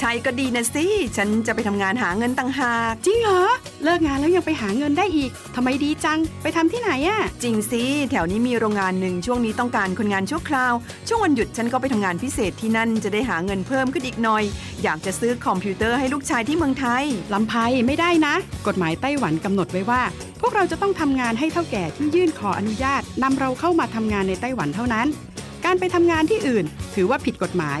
ใช่ก็ดีนะสิ ฉันจะไปทำงานหาเงินต่างหาก จริงเหรอ เลิกงานแล้วยังไปหาเงินได้อีก ทำไมดีจัง ไปทำที่ไหนอะจริงสิ แถวนี้มีโรงงานหนึ่งช่วงนี้ต้องการคนงานชั่วคราว ช่วงวันหยุดฉันก็ไปทำงานพิเศษที่นั่นจะได้หาเงินเพิ่มขึ้นอีกหน่อย อยากจะซื้อคอมพิวเตอร์ให้ลูกชายที่เมืองไทยลำไพไม่ได้นะ กฎหมายไต้หวันกำหนดไว้ว่า พวกเราจะต้องทำงานให้เท่าแก่ที่ยื่นขออนุญาตนำเราเข้ามาทำงานในไต้หวันเท่านั้น การไปทำงานที่อื่น ถือว่าผิดกฎหมาย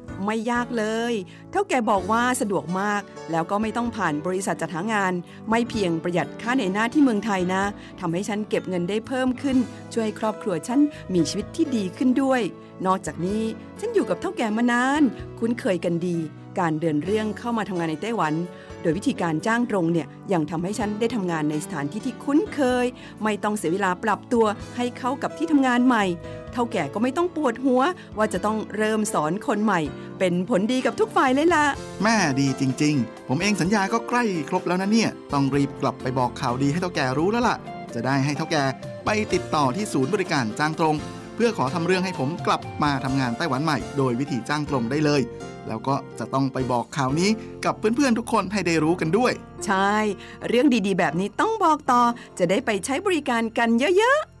ไม่ยากเลยเท่าแก่บอกว่าสะดวกมาก แล้วก็ไม่ต้องผ่านบริษัทจัดหางาน ไม่เพียงประหยัดค่าในหน้าที่เมืองไทยนะทำให้ฉันเก็บเงินได้เพิ่มขึ้น ช่วยให้ครอบครัวฉันมีชีวิตที่ดีขึ้นด้วย นอกจากนี้ฉันอยู่กับเท่าแก่มานาน คุ้นเคยกันดี การเดินเรื่องเข้ามาทำงานในไต้หวัน โดยวิธีการจ้างตรงเนี่ยยังทำให้ฉันได้ทำงานในสถานที่ที่คุ้นเคย ไม่ต้องเสียเวลาปรับตัวให้เข้ากับที่ทำงานใหม่ เท่าแก่ก็ไม่ต้องปวดหัว ว่าจะต้องเริ่มสอนคนใหม่ เป็นผลดีกับทุกฝ่ายเลยล่ะ แม่ดีจริง ๆ ผมเองสัญญาก็ใกล้ครบแล้วนะเนี่ย ต้องรีบกลับไปบอกข่าวดีให้เท่าแก่รู้แล้วล่ะ จะได้ให้เท่าแก่ไปติดต่อที่ศูนย์บริการจ้างตรง เพื่อขอทำเรื่องให้ผมกลับมาทำงานไต้หวันใหม่ โดยวิธีจ้างตรงได้เลยแล้วก็จะต้องไปบอกข่าวนี้กับเพื่อนๆทุกคนให้ได้รู้กันด้วย ใช่ เรื่องดีๆ แบบนี้ต้องบอกต่อ จะได้ไปใช้บริการกันเยอะๆ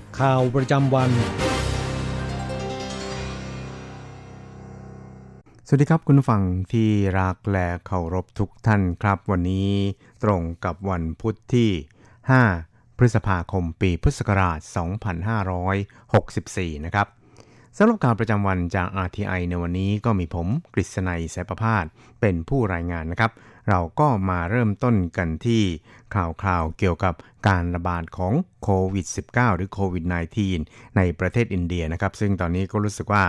ข่าวประจำวัน สวัสดีครับคุณฟังที่รักและเคารพทุกท่านครับ วันนี้ตรงกับวันพุทธที่ 5 พฤษภาคมปีพุทธศักราช 2564 นะครับสำหรับข่าวประจำวันจาก RTI ในวันนี้ก็มีผมกฤษณัยสายประพาสเป็นผู้รายงานนะครับ เราก็มาเริ่มต้นกันที่ข่าวคราวเกี่ยวกับการระบาดของโควิด -19 หรือโควิด -19 ในประเทศอินเดียนะครับ ซึ่งตอนนี้ก็รู้สึกว่า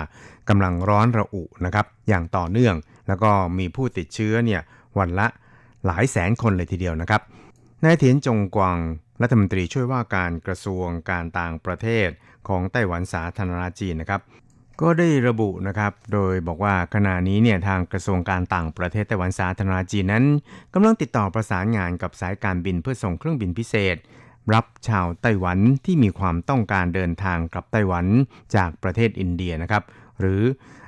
กำลังร้อนระอุนะครับ อย่างต่อเนื่อง แล้วก็มีผู้ติดเชื้อเนี่ยวันละหลายแสนคนเลยทีเดียวนะครับนายเทียนจงกวางรัฐมนตรีช่วยว่าการกระทรวงการต่างประเทศของไต้หวันสาธารณจีนนะครับ ก็ได้ระบุนะครับ โดยบอกว่าขณะนี้เนี่ยทางกระทรวงการต่างประเทศไต้หวันสาธารณจีนนั้นกำลังติดต่อประสานงานกับสายการบินเพื่อส่งเครื่องบินพิเศษ รับชาวไต้หวันที่มีความต้องการเดินทางกลับไต้หวันจากประเทศอินเดียนะครับ หรือ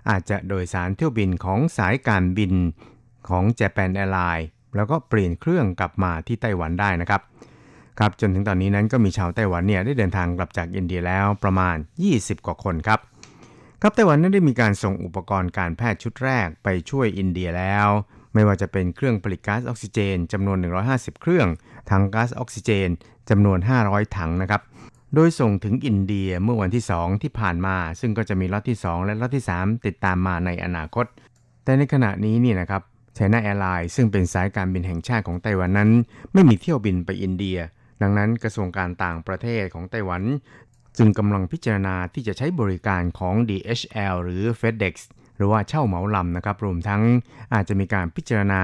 อาจจะโดยสารเที่ยวบินของสายการบินของ Japan Airlines แล้วก็เปลี่ยนเครื่องกลับมาที่ไต้หวันได้นะครับครับจนถึงตอนนี้นั้นก็มีชาวไต้หวันเนี่ยได้เดินทางกลับจากอินเดียแล้วประมาณ 20 กว่าคนครับ ครับไต้หวันนั้นได้มีการส่งอุปกรณ์การแพทย์ชุดแรกไปช่วยอินเดียแล้ว ไม่ว่าจะเป็นเครื่องผลิตก๊าซออกซิเจนจำนวน 150 เครื่อง ถังก๊าซออกซิเจนจำนวน 500 ถังนะครับ โดยส่งถึงอินเดียเมื่อวันที่ 2 ที่ผ่านมา ซึ่งก็จะมีล็อตที่ 2 และล็อตที่ 3 ติดตามมาในอนาคต แต่ในขณะนี้นี่นะครับ China Airlines ซึ่งเป็นสายการบินแห่งชาติของไต้หวันนั้น ไม่มีเที่ยวบินไปอินเดีย ดังนั้นกระทรวงการต่างประเทศของไต้หวัน จึงกำลังพิจารณาที่จะใช้บริการของ DHL หรือ FedEx หรือว่าเช่าเหมาลำนะครับ รวมทั้งอาจจะมีการพิจารณา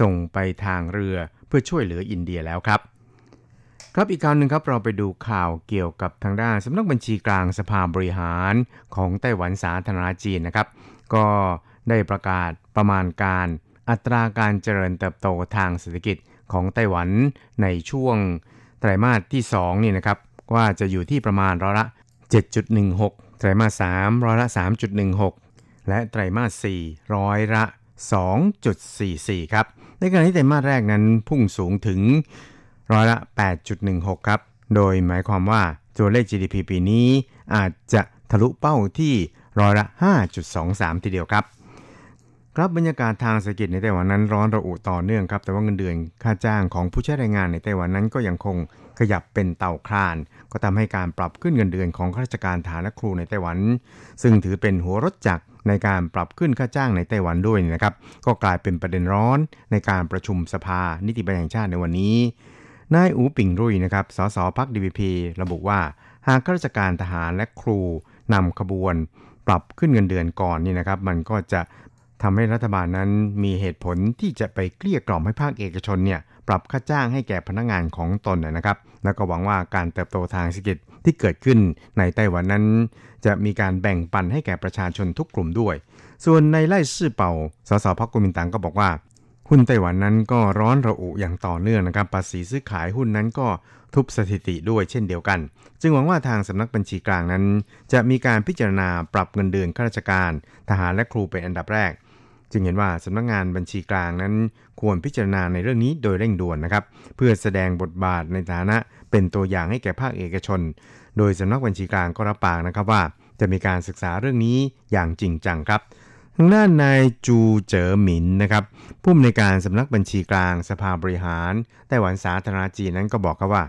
ส่งไปทางเรือเพื่อช่วยเหลืออินเดียแล้วครับ ครับอีกข่าวหนึ่งครับเราไปดูข่าวเกี่ยวกับทางด้านสำนักบัญชีกลางสภาบริหารของไต้หวันสาธารณจีนนะครับ ก็ได้ประกาศประมาณการอัตราการเจริญเติบโตทางเศรษฐกิจของไต้หวันในช่วงไตรมาสที่2นี่นะครับ ว่าจะอยู่ที่ประมาณร้อยละ 7.16 ไตรมาส 3 ร้อยละ 3.16 และไตรมาส 4 ร้อยละ 2.44 ครับ ในขณะที่ไตรมาสแรกนั้นพุ่งสูงถึงร้อยละ 8.16 ครับ โดยหมายความว่าตัวเลข GDP ปีนี้อาจจะทะลุเป้าที่ร้อยละ 5.23 ทีเดียวครับครับบรรยากาศทางเศรษฐกิจในไต้หวันนั้นร้อนระอุต่อเนื่องครับ แต่ว่าเงินเดือนค่าจ้างของผู้ใช้แรงงานในไต้หวันนั้นก็ยังคงขยับเป็นเต่าคลาน ก็ทำให้การปรับขึ้นเงินเดือนของข้าราชการฐานและครูในไต้หวัน ซึ่งถือเป็นหัวรถจักรในการปรับขึ้นค่าจ้างในไต้หวันด้วยนะครับ ก็กลายเป็นประเด็นร้อนในการประชุมสภานิติบัญญัติแห่งชาติในวันนี้นายอูปิงรุ่ยนะครับสสพักดีพีพีระบุว่า หากข้าราชการทหารและครูนำขบวน ปรับขึ้นเงินเดือนก่อนนี่นะครับ มันก็จะ ทำให้รัฐบาลนั้นมีเหตุผลที่จะไปเกลี้ยกล่อมให้ภาคเอกชนเนี่ยปรับค่าจ้างให้แก่พนักงานของตนนะครับ แล้วก็หวังว่าการเติบโตทางเศรษฐกิจที่เกิดขึ้นในไต้หวันนั้น จะมีการแบ่งปันให้แก่ประชาชนทุกกลุ่มด้วย ส่วนในไล่ซื่อเป่าสสพักกุมินตังก็บอกว่าหุ้นไต้หวันนั้นก็ร้อนระอุอย่างต่อเนื่องนะครับภาษีซื้อขายหุ้นนั้นก็ทุบสถิติด้วยเช่นเดียวกัน จึงหวังว่าทางสำนักบัญชีกลางนั้น จะมีการพิจารณาปรับเงินเดือนข้าราชการ ทหารและครูเป็นอันดับแรก จึงเห็นว่าสำนักงานบัญชีกลางนั้นควรพิจารณาในเรื่องนี้โดยเร่งด่วนนะครับ เพื่อแสดงบทบาทในฐานะเป็นตัวอย่างให้แก่ภาคเอกชน โดยสำนักบัญชีกลางก็รับปากนะครับว่า จะมีการศึกษาเรื่องนี้อย่างจริงจังครับทางด้านนายจูเจ๋อหมินนะครับผู้อำนวยการสำนักบัญชีกลางสภาบริหารไต้หวันสาธารณจีนนั้นก็บอกครับว่า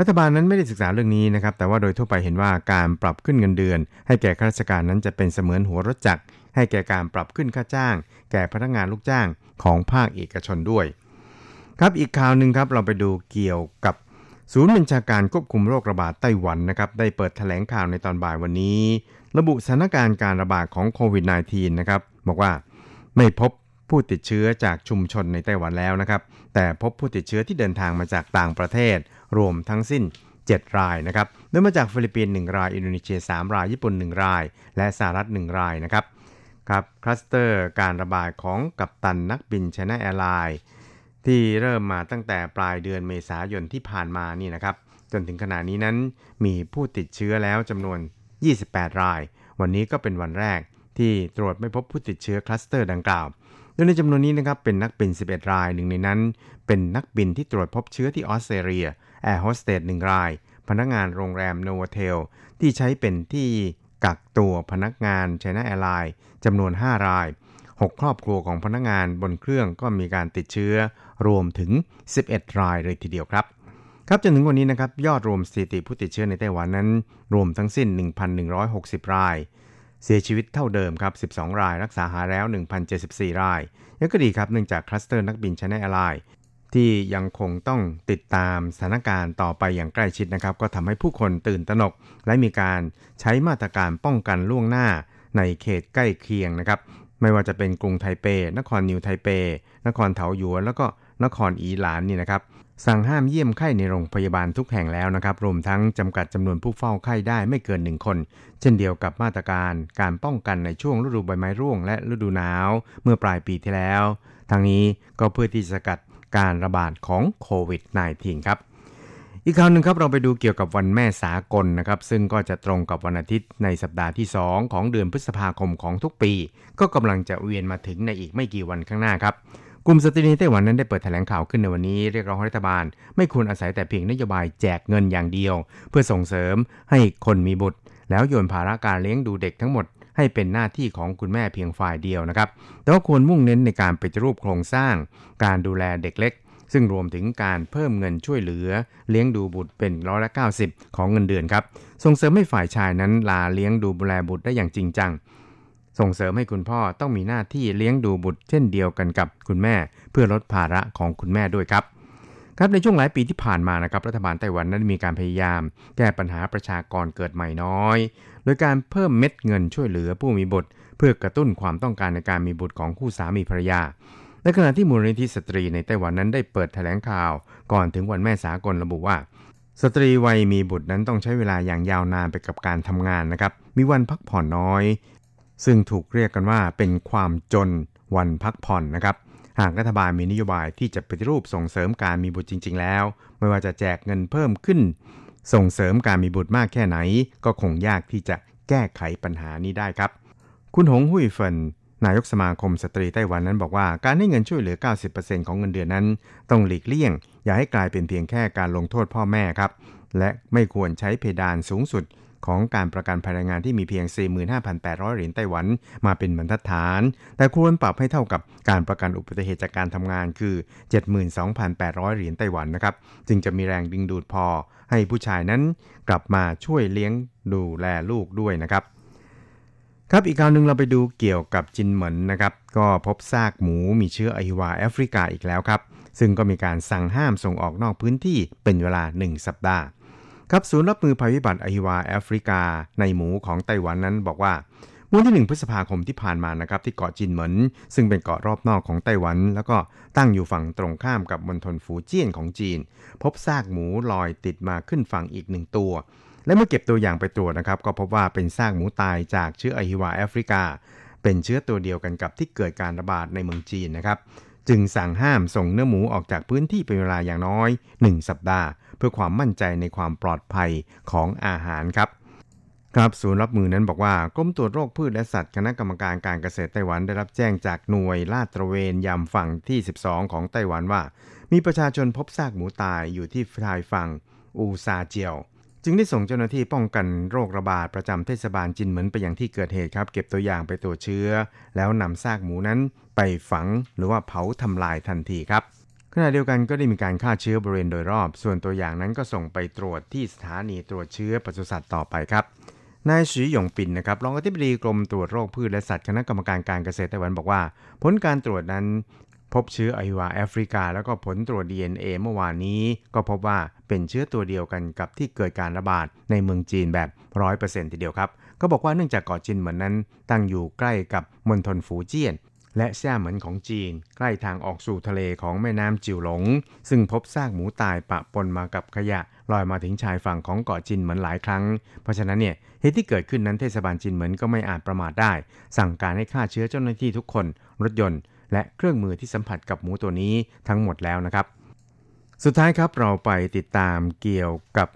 รัฐบาลนั้นไม่ได้ศึกษาเรื่องนี้นะครับ แต่ว่าโดยทั่วไปเห็นว่าการปรับขึ้นเงินเดือน ให้แก่ข้าราชการนั้นจะเป็นเสมือนหัวรถจักร ให้แก่การปรับขึ้นค่าจ้าง แก่พนักงานลูกจ้างของภาคเอกชนด้วย ครับอีกข่าวหนึ่งครับเราไปดูเกี่ยวกับศูนย์บัญชาการควบคุมโรคระบาดไต้หวันนะครับได้เปิดแถลงข่าวในตอนบ่ายวันนี้ ระบุสถานการณ์การระบาดของโควิด -19 นะครับบอกว่าไม่พบผู้ติดเชื้อจากชุมชนในไต้หวันแล้วนะครับ แต่พบผู้ติดเชื้อที่เดินทางมาจากต่างประเทศ รวมทั้งสิ้น 7 รายนะครับ โดยมาจากฟิลิปปินส์1ราย อินโดนีเซีย 3 ราย ญี่ปุ่น 1 ราย และสหรัฐ 1 รายนะครับ ครับ คลัสเตอร์การระบาดของกัปตันนักบินไชน่าแอร์ไลน์ที่เริ่มมาตั้งแต่ปลายเดือนเมษายนที่ผ่านมานี่นะครับ จนถึงขณะนี้นั้นมีผู้ติดเชื้อแล้วจำนวน 28 ราย วันนี้ก็เป็นวันแรกที่ตรวจไม่พบผู้ติดเชื้อคลัสเตอร์ดังกล่าว โดยในจำนวนนี้นะครับเป็นนักบิน 11 รายหนึ่งในนั้น เป็นนักบินที่ตรวจพบเชื้อที่ออสเตรเลียแอร์โฮสเตสหนึ่งราย พนักงานโรงแรมโนโวเทลที่ใช้เป็นที่กักตัวพนักงานไชน่าแอร์ไลน์จำนวน 5 ราย 6 ครอบครัวของพนักงานบนเครื่องก็มีการติดเชื้อรวมถึง 11 รายเลยทีเดียวครับครับจนถึงวันนี้นะครับยอดรวมสถิติผู้ติดเชื้อในไต้หวันนั้น รวมทั้งสิ้น 1,160 ราย เสียชีวิตเท่าเดิมครับ 12 ราย รักษาหายแล้ว 1,074 รายอย่างไรก็ดีครับเนื่องจากคลัสเตอร์นักบินไชน่าแอร์ไลน์ที่ยังคงต้องติดตามสถานการณ์ต่อไปอย่างใกล้ชิดนะครับ ก็ทำให้ผู้คนตื่นตระหนก และมีการใช้มาตรการป้องกันล่วงหน้าในเขตใกล้เคียงนะครับ ไม่ว่าจะเป็นกรุงไทเป นครนิวไทเป นครเถาหยวน แล้วก็นครอีหลานนี่นะครับ สั่งห้ามเยี่ยมไข้ในโรงพยาบาลทุกแห่งแล้วนะครับ รวมทั้งจำกัดจำนวนผู้เฝ้าไข้ได้ไม่เกินหนึ่งคน เช่นเดียวกับมาตรการการป้องกันในช่วงฤดูใบไม้ร่วง และฤดูหนาว เมื่อปลายปีที่แล้ว ทางนี้ก็เพื่อที่จะสกัดการระบาดของโควิด -19 ครับอีกข่าวหนึ่งครับเราไปดูเกี่ยวกับวันแม่สากลนะครับ ซึ่งก็จะตรงกับวันอาทิตย์ในสัปดาห์ที่ 2 ของเดือนพฤษภาคมของทุกปี ก็กำลังจะเวียนมาถึงในอีกไม่กี่วันข้างหน้าครับ ลุ่มสตรีนไต้หวันนั้นได้เปิดแถลงข่าวขึ้นในวันนี้เรียกร้องรัฐบาล ไม่ควรอาศัยแต่เพียงนโยบายแจกเงินอย่างเดียว เพื่อส่งเสริมให้คนมีบุตร แล้วโยนภาระการเลี้ยงดูเด็กทั้งหมด ให้เป็นหน้าที่ของคุณแม่เพียงฝ่ายเดียวนะครับแต่ว่าควรมุ่งเน้นในการปฏิรูปโครงสร้าง การดูแลเด็กเล็ก ซึ่งรวมถึงการเพิ่มเงินช่วยเหลือ เลี้ยงดูบุตรเป็นร้อยละ90 ของเงินเดือนครับส่งเสริมให้ฝ่ายชายนั้นลาเลี้ยงดูดูแลบุตรได้อย่างจริงจัง ส่งเสริมให้คุณพ่อต้องมีหน้าที่เลี้ยงดูบุตรเช่นเดียวกันกับคุณแม่ เพื่อลดภาระของคุณแม่ด้วยครับครับในช่วงหลายปีที่ผ่านมานะครับรัฐบาลไต้หวันนั้นมีการพยายาม แก้ปัญหาประชากรเกิดใหม่น้อย โดยการเพิ่มเม็ดเงินช่วยเหลือผู้มีบุตร เพื่อกระตุ้นความต้องการในการมีบุตรของคู่สามีภรรยาในขณะที่มูลนิธิสตรีในไต้หวันนั้นได้เปิดแถลงข่าว ก่อนถึงวันแม่สากลระบุว่า สตรีวัยมีบุตรนั้นต้องใช้เวลาอย่างยาวนานไปกับการทำงานนะครับมีวันพักผ่อนน้อย ซึ่งถูกเรียกกันว่าเป็นความจนวันพักผ่อนนะครับ หากรัฐบาลมีนโยบายที่จะปฏิรูปส่งเสริมการมีบุตรจริง ๆ แล้ว ไม่ว่าจะแจกเงินเพิ่มขึ้น ส่งเสริมการมีบุตรมากแค่ไหน ก็คงยากที่จะแก้ไขปัญหานี้ได้ครับ คุณหงหุยเฟินนายกสมาคมสตรีไต้หวันนั้นบอกว่าการให้เงินช่วยเหลือ 90%ของเงินเดือนนั้น ต้องหลีกเลี่ยง อย่าให้กลายเป็นเพียงแค่การลงโทษพ่อแม่ครับ และไม่ควรใช้เพดานสูงสุด ของการประกันภัยแรงงานที่มีเพียง 45,800 เหรียญไต้หวันมาเป็นบรรทัดฐาน แต่ควรปรับให้เท่ากับการประกันอุบัติเหตุจากการทำงานคือ 72,800 เหรียญไต้หวันนะครับ จึงจะมีแรงดึงดูดพอ ให้ผู้ชายนั้นกลับมาช่วยเลี้ยงดูแลลูกด้วยนะครับครับอีกข่าวหนึ่งเราไปดูเกี่ยวกับจินเหมินนะครับ ก็พบซากหมูมีเชื้ออหิวาแอฟริกาอีกแล้วครับ ซึ่งก็มีการสั่งห้ามส่งออกนอกพื้นที่เป็นเวลา 1 สัปดาห์ ครับศูนย์รับมือภัยพิบัติอหิวาแอฟริกา ในหมูของไต้หวันนั้นบอกว่าเมื่อที่ 1 พฤษภาคมที่ผ่านมานะครับที่เกาะจินเหมินซึ่งเป็นเกาะรอบนอกของไต้หวัน แล้วก็ตั้งอยู่ฝั่งตรงข้ามกับมณฑลฟูเจี้ยนของจีน พบซากหมูลอยติดมาขึ้นฝั่งอีกหนึ่งตัว และเมื่อเก็บตัวอย่างไปตรวจนะครับ ก็พบว่าเป็นซากหมูตายจากเชื้ออหิวาแอฟริกา เป็นเชื้อตัวเดียวกันกับที่เกิดการระบาดในเมืองจีนนะครับ จึงสั่งห้ามส่งเนื้อหมูออกจากพื้นที่เป็นเวลาอย่างน้อย 1 สัปดาห์ เพื่อความมั่นใจในความปลอดภัยของอาหารครับครับศูนย์รับมือนั้นบอกว่ากรมตรวจโรคพืชและสัตว์คณะกรรมการการเกษตรไต้หวันได้รับแจ้งจากหน่วยลาดตระเวนยามฝั่งที่ 12 ของไต้หวันว่า มีประชาชนพบซากหมูตายอยู่ที่ชายฝั่งอูซาเจียว จึงได้ส่งเจ้าหน้าที่ป้องกันโรคระบาดประจำเทศบาลจินเหมินไปยังที่เกิดเหตุครับ เก็บตัวอย่างไปตรวจเชื้อ แล้วนำซากหมูนั้นไปฝังหรือว่าเผาทำลายทันทีครับ ขณะเดียวกันก็ได้มีการฆ่าเชื้อบริเวณโดยรอบ ส่วนตัวอย่างนั้นก็ส่งไปตรวจที่สถานีตรวจเชื้อปศุสัตว์ต่อไปครับนายสีหยงปินนะครับรองอธิบดีกรมตรวจโรคพืชและสัตว์คณะกรรมการการเกษตรไต้หวันบอกว่า ผลการตรวจนั้นพบเชื้ออหิวาแอฟริกา แล้วก็ผลตรวจ DNA เมื่อวานนี้ ก็พบว่าเป็นเชื้อตัวเดียวกันกับที่เกิดการระบาดในเมืองจีนแบบ 100%ทีเดียวครับ ก็บอกว่าเนื่องจากเกาะจินเหมือนนั้น ตั้งอยู่ใกล้กับมณฑลฟูเจี้ยน และแซ่เหมินของจีน ใกล้ทางออกสู่ทะเลของแม่น้ำจิวหลง ซึ่งพบซากหมูตายปะปนมากับขยะลอยมาถึงชายฝั่งของเกาะจินเหมือนหลายครั้ง เพราะฉะนั้นเนี่ยเหตุที่เกิดขึ้นนั้นเทศบาลจินเหมินก็ไม่อาจประมาทได้ สั่งการให้ฆ่าเชื้อเจ้าหน้าที่ทุกคน รถยนต์ และเครื่องมือที่สัมผัสกับหมูตัวนี้ทั้งหมดแล้วนะครับ สุดท้ายครับเราไปติดตามเกี่ยวกับ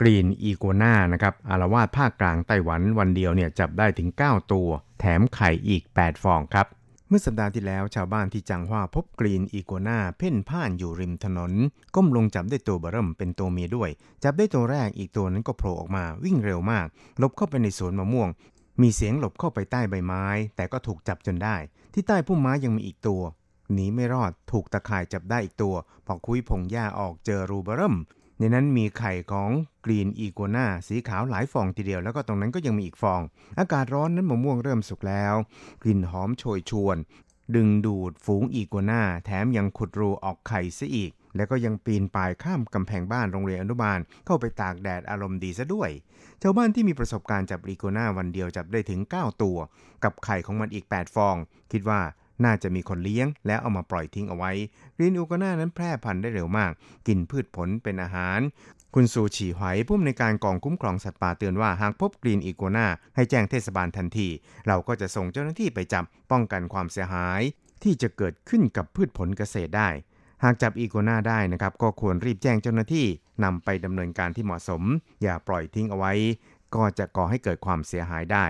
กรีนอีโกนานะครับอารวาสภาคกลางไต้หวันวันเดียวเนี่ยจับได้ถึง 9 ตัว แถมไข่อีก 8 ฟองครับ เมื่อสัปดาห์ที่แล้วชาวบ้านที่จังหว่าพบกรีนอีโกนาเพ่นพ่านอยู่ริมถนน ก้มลงจับได้ตัวเบร์เริ่มเป็นตัวเมียด้วย จับได้ตัวแรกอีกตัวนั้นก็โผล่ออกมาวิ่งเร็วมากหลบเข้าไปในสวนมะม่วง มีเสียงหลบเข้าไปใต้ใบไม้ แต่ก็ถูกจับจนได้ ที่ใต้พุ่มไม้ยังมีอีกตัวหนีไม่รอดถูกตะข่ายจับได้อีกตัว พอคุยพงหญ้าออกเจอรูเบอร์เริ่ม ในนั้นมีไข่ของกรีนอีโกนาสีขาวหลายฟองทีเดียว แล้วก็ตรงนั้นก็ยังมีอีกฟอง อากาศร้อนนั้นมะม่วงเริ่มสุกแล้ว กลิ่นหอมโชยชวน ดึงดูดฝูงอีกัวนาแถมยังขุดรูออกไข่ซะอีก แล้วก็ยังปีนป่ายข้ามกำแพงบ้านโรงเรียนอนุบาลเข้าไปตากแดดอารมณ์ดีซะด้วย ชาวบ้านที่มีประสบการณ์จับอีกัวนาวันเดียวจับได้ถึง 9 ตัว กับไข่ของมันอีก 8 ฟอง คิดว่า น่าจะมีคนเลี้ยง แล้วเอามาปล่อยทิ้งเอาไว้รีนอูกาน่านั้นแพร่พันธุ์ได้เร็วมาก กินพืชผลเป็นอาหาร คุณสูฉีหอยผู้อำนวยการกองคุ้มครองสัตว์ป่าเตือนว่าหากพบกรีนอีกัวนาให้แจ้งเทศบาลทันที เราก็จะส่งเจ้าหน้าที่ไปจับป้องกันความเสียหาย ที่จะเกิดขึ้นกับพืชผลเกษตรได้ หากจับอีกัวนาได้นะครับก็ควรรีบแจ้งเจ้าหน้าที่นำไปดำเนินการที่เหมาะสม อย่าปล่อยทิ้งเอาไว้ ก็จะก่อให้เกิดความเสียหายได้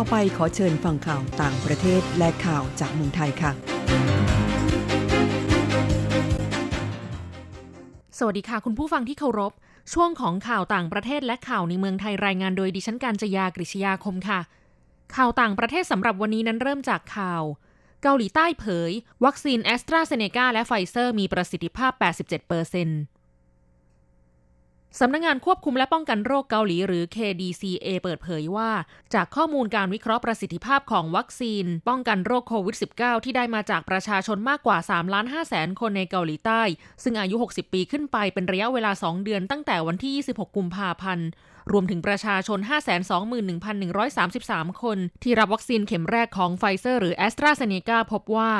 ต่อไปขอเชิญฟังข่าวต่างประเทศและข่าวจากเมืองไทยค่ะ สวัสดีค่ะคุณผู้ฟังที่เคารพ ช่วงของข่าวต่างประเทศและข่าวในเมืองไทยรายงานโดยดิฉันการจยากริชยาคมค่ะ ข่าวต่างประเทศสำหรับวันนี้นั้นเริ่มจากข่าว เกาหลีใต้เผย วัคซีนแอสตราเซเนกาและไฟเซอร์มีประสิทธิภาพ 87 เปอร์เซ็นต์ สำนักงานควบคุมและป้องกันโรคเกาหลีหรือ KDCA เปิดเผยว่า จากข้อมูลการวิเคราะห์ประสิทธิภาพของวัคซีน ป้องกันโรคโควิด -19 ที่ได้มาจากประชาชนมากกว่า3ล้าน5แสนคนในเกาหลีใต้ ซึ่งอายุ 60 ปีขึ้นไปเป็นระยะเวลา 2 เดือนตั้งแต่วันที่ 26 กุมภาพันธ์รวมถึงประชาชน 521,133 คน ที่รับวัคซีนเข็มแรกของไฟเซอร์หรือแอสตราเซเนกาพบว่า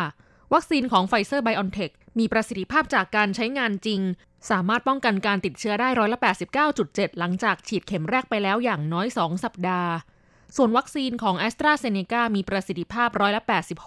วัคซีนของไฟเซอร์ไบออนเทค มีประสิทธิภาพจากการใช้งานจริง สามารถป้องกันการติดเชื้อได้ร้อยละ89.7 หลังจากฉีดเข็มแรกไปแล้วอย่างน้อย 2 สัปดาห์ ส่วนวัคซีนของแอสตราเซเนกามีประสิทธิภาพร้อยละ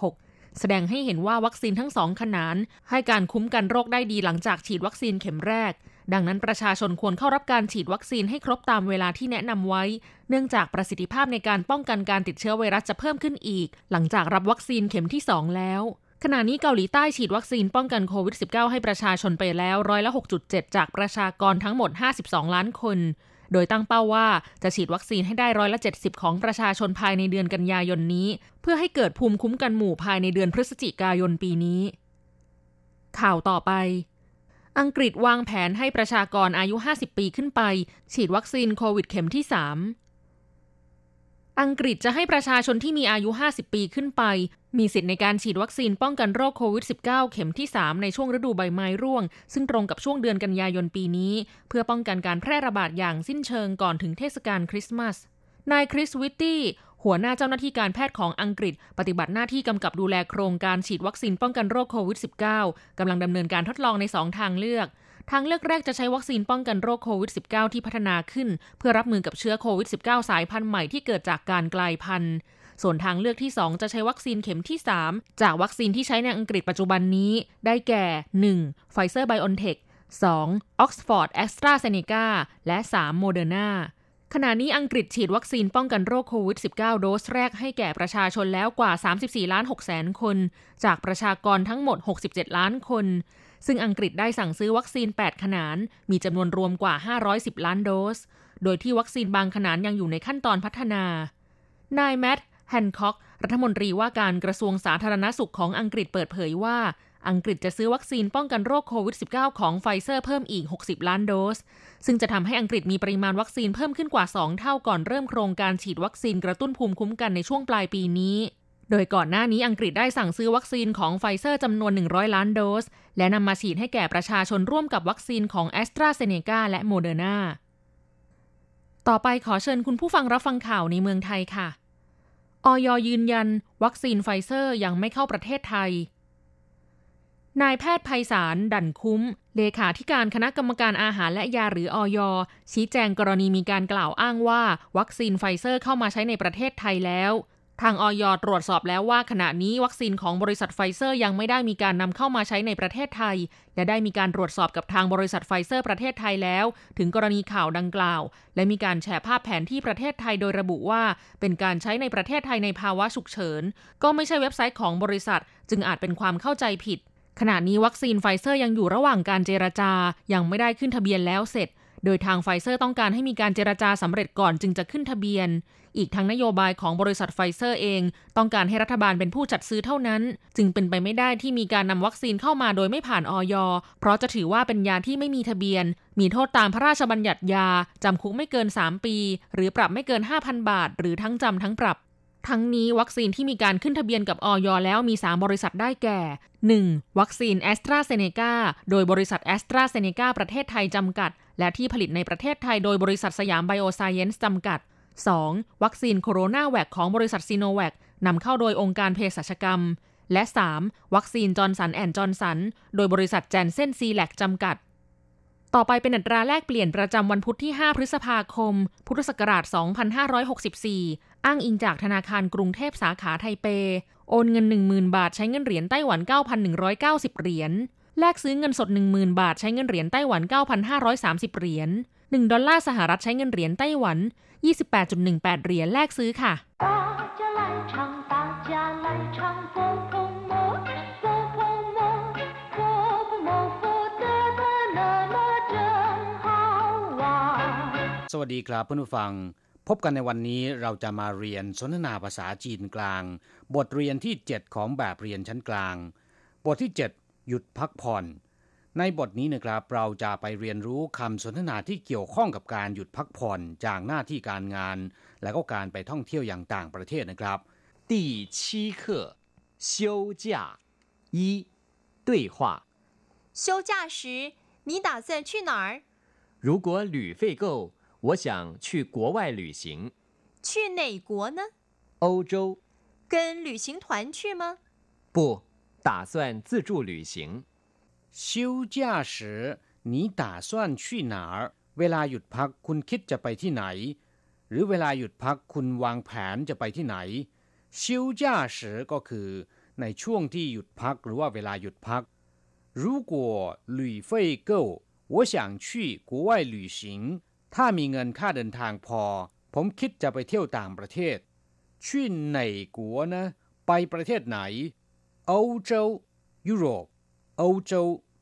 86 แสดงให้เห็นว่าวัคซีนทั้งสองขนาน ให้การคุ้มกันโรคได้ดีหลังจากฉีดวัคซีนเข็มแรก ดังนั้นประชาชนควรเข้ารับการฉีดวัคซีนให้ครบตามเวลาที่แนะนำไว้ เนื่องจากประสิทธิภาพในการป้องกันการติดเชื้อไวรัสจะเพิ่มขึ้นอีก หลังจากรับวัคซีนเข็มที่ 2 แล้ว ขณะนี้เกาหลีใต้ฉีดวัคซีนป้องกันโควิด -19 ให้ประชาชนไปแล้วร้อยละ 6.7 จากประชากรทั้งหมด 52 ล้านคน โดยตั้งเป้าว่าจะฉีดวัคซีนให้ได้ร้อยละ 70 ของประชาชนภายในเดือนกันยายนนี้ เพื่อให้เกิดภูมิคุ้มกันหมู่ภายในเดือนพฤศจิกายนปีนี้ ข่าวต่อไป อังกฤษวางแผนให้ประชากรอายุ 50 ปีขึ้นไป ฉีดวัคซีนโควิดเข็มที่ 3อังกฤษจะให้ประชาชนที่มีอายุ 50 ปีขึ้นไป มีสิทธิ์ในการฉีดวัคซีนป้องกันโรคโควิด -19 เข็มที่ 3 ในช่วงฤดูใบไม้ร่วง ซึ่งตรงกับช่วงเดือนกันยายนปีนี้ เพื่อป้องกันการแพร่ระบาดอย่างสิ้นเชิงก่อนถึงเทศกาลคริสต์มาส นายคริสวิตตี้หัวหน้าเจ้าหน้าที่การแพทย์ของอังกฤษ ปฏิบัติหน้าที่กำกับดูแลโครงการฉีดวัคซีนป้องกันโรคโควิด -19 กำลังดำเนินการทดลองใน 2 ทางเลือก ทางเลือกแรกจะใช้วัคซีนป้องกันโรคโควิด -19 ที่พัฒนาขึ้น เพื่อรับมือกับเชื้อโควิด -19 สายพันธุ์ใหม่ที่เกิดจากการกลายพันธุ์ ส่วนทางเลือกที่ 2 จะใช้วัคซีนเข็มที่ 3 จากวัคซีนที่ใช้ในอังกฤษปัจจุบันนี้ ได้แก่ 1. ไฟเซอร์ไบออนเทค 2. Oxford AstraZeneca และ 3. Moderna ขณะนี้อังกฤษฉีดวัคซีนป้องกันโรคโควิด -19 โดสแรกให้แก่ประชาชนแล้วกว่า 34 ล้าน6แสนคน จากประชากรทั้งหมด 67 ล้านคน ซึ่งอังกฤษได้สั่งซื้อวัคซีน 8 ขนาน มีจำนวนรวมกว่า 510 ล้านโดส โดยที่วัคซีนบางขนานยังอยู่ในขั้นตอนพัฒนา นายแมตต์ แฮนค็อก รัฐมนตรีว่าการกระทรวงสาธารณสุขของอังกฤษเปิดเผยว่าอังกฤษจะซื้อวัคซีนป้องกันโรคโควิด -19 ของไฟเซอร์เพิ่มอีก 60 ล้านโดส ซึ่งจะทำให้อังกฤษมีปริมาณวัคซีนเพิ่มขึ้นกว่า 2 เท่าก่อนเริ่มโครงการฉีดวัคซีนกระตุ้นภูมิคุ้มกันในช่วงปลายปีนี้ โดยก่อนหน้านี้อังกฤษได้สั่งซื้อวัคซีนของไฟเซอร์จำนวน 100 ล้านโดส และนำมาฉีดให้แก่ประชาชนร่วมกับวัคซีนของแอสตราเซเนกาและโมเดอร์นาต่อไปขอเชิญคุณผู้ฟังรับฟังข่าวในเมืองไทยค่ะ อย. ยืนยัน วัคซีนไฟเซอร์ยังไม่เข้าประเทศไทย นายแพทย์ไพศาลดั่นคุ้ม เลขาธิการคณะกรรมการอาหารและยาหรืออย. ชี้แจงกรณีมีการกล่าวอ้างว่า วัคซีนไฟเซอร์เข้ามาใช้ในประเทศไทยแล้ว ทางอย. ตรวจสอบแล้วว่าขณะนี้วัคซีนของบริษัทไฟเซอร์ยังไม่ได้มีการนำเข้ามาใช้ในประเทศไทย และได้มีการตรวจสอบกับทางบริษัทไฟเซอร์ประเทศไทยแล้ว ถึงกรณีข่าวดังกล่าว และมีการแชร์ภาพแผนที่ประเทศไทยโดยระบุว่า เป็นการใช้ในประเทศไทยในภาวะฉุกเฉิน ก็ไม่ใช่เว็บไซต์ของบริษัท จึงอาจเป็นความเข้าใจผิดขณะนี้วัคซีนไฟเซอร์ยังอยู่ระหว่างการเจรจา ยังไม่ได้ขึ้นทะเบียนแล้วเสร็จ โดยทางไฟเซอร์ต้องการให้มีการเจรจาสำเร็จก่อนจึงจะขึ้นทะเบียน อีกทั้งนโยบายของบริษัทไฟเซอร์เอง ต้องการให้รัฐบาลเป็นผู้จัดซื้อเท่านั้น จึงเป็นไปไม่ได้ที่มีการนำวัคซีนเข้ามาโดยไม่ผ่านอย. เพราะจะถือว่าเป็นยาที่ไม่มีทะเบียน มีโทษตามพระราชบัญญัติยาจำคุกไม่เกิน 3 ปี หรือปรับไม่เกิน 5,000 บาท หรือทั้งจำทั้งปรับ ทั้งนี้วัคซีนที่มีการขึ้นทะเบียนกับอย. แล้วมี 3 บริษัทได้แก่ 1. วัคซีนแอสตราเซเนกาโดยบริษัทแอสตราเซเนกาประเทศไทยจำกัด และที่ผลิตในประเทศไทยโดยบริษัทสยามไบโอไซเอนซ์จำกัด 2. วัคซีนโคโรนาแวคของบริษัทซีโนแวคนำเข้าโดยองค์การเภสัชกรรม และ 3. วัคซีนจอห์นสันแอนด์จอห์นสัน โดยบริษัทแจนเซนซีแลกจำกัด ต่อไปเป็นอัตราแลกเปลี่ยนประจำวันพุธที่ 5 พฤษภาคม พุทธศักราช 2564 อ้างอิงจากธนาคารกรุงเทพสาขาไทเป โอนเงิน 10,000 บาทใช้เงินเหรียญไต้หวัน 9,190 เหรียญ แลกซื้อเงินสด 10,000 บาทใช้เงินเหรียญไต้หวัน 9,530 เหรียญ 1 ดอลลาร์สหรัฐใช้เงินเหรียญไต้หวัน 28.18 เหรียญแลกซื้อค่ะสวัสดีครับเพื่อนผู้ฟัง พบกันในวันนี้เราจะมาเรียนสนทนาภาษาจีนกลาง บทเรียนที่ 7 ของแบบเรียนชั้นกลาง บทที่ 7 หยุดพักผ่อน ในบทนี้นะครับเราจะไปเรียนรู้คำสนทนาที่เกี่ยวข้องกับการหยุดพักผ่อนจากหน้าที่การงาน และก็การไปท่องเที่ยวอย่างต่างประเทศนะครับ 第七课休假一对话休假时，你打算去哪儿？如果旅费够， 我想去国外旅行。去哪国呢？欧洲跟旅行团去吗？不打算自助旅行。休假时你打算去哪儿เวลาหยุดพักคุณคิดจะไปที่ไหน หรือเวลาหยุดพักคุณวางแผนจะไปที่ไหน休假时ก็คือ ในช่วงที่หยุดพักหรือว่าเวลาหยุดพัก如果旅费够我想去国外旅行 ถ้ามีเงินค่าเดินทางพอ ผมคิดจะไปเที่ยวต่างประเทศ去哪国呢ไปประเทศไหน欧洲ยุโรป欧洲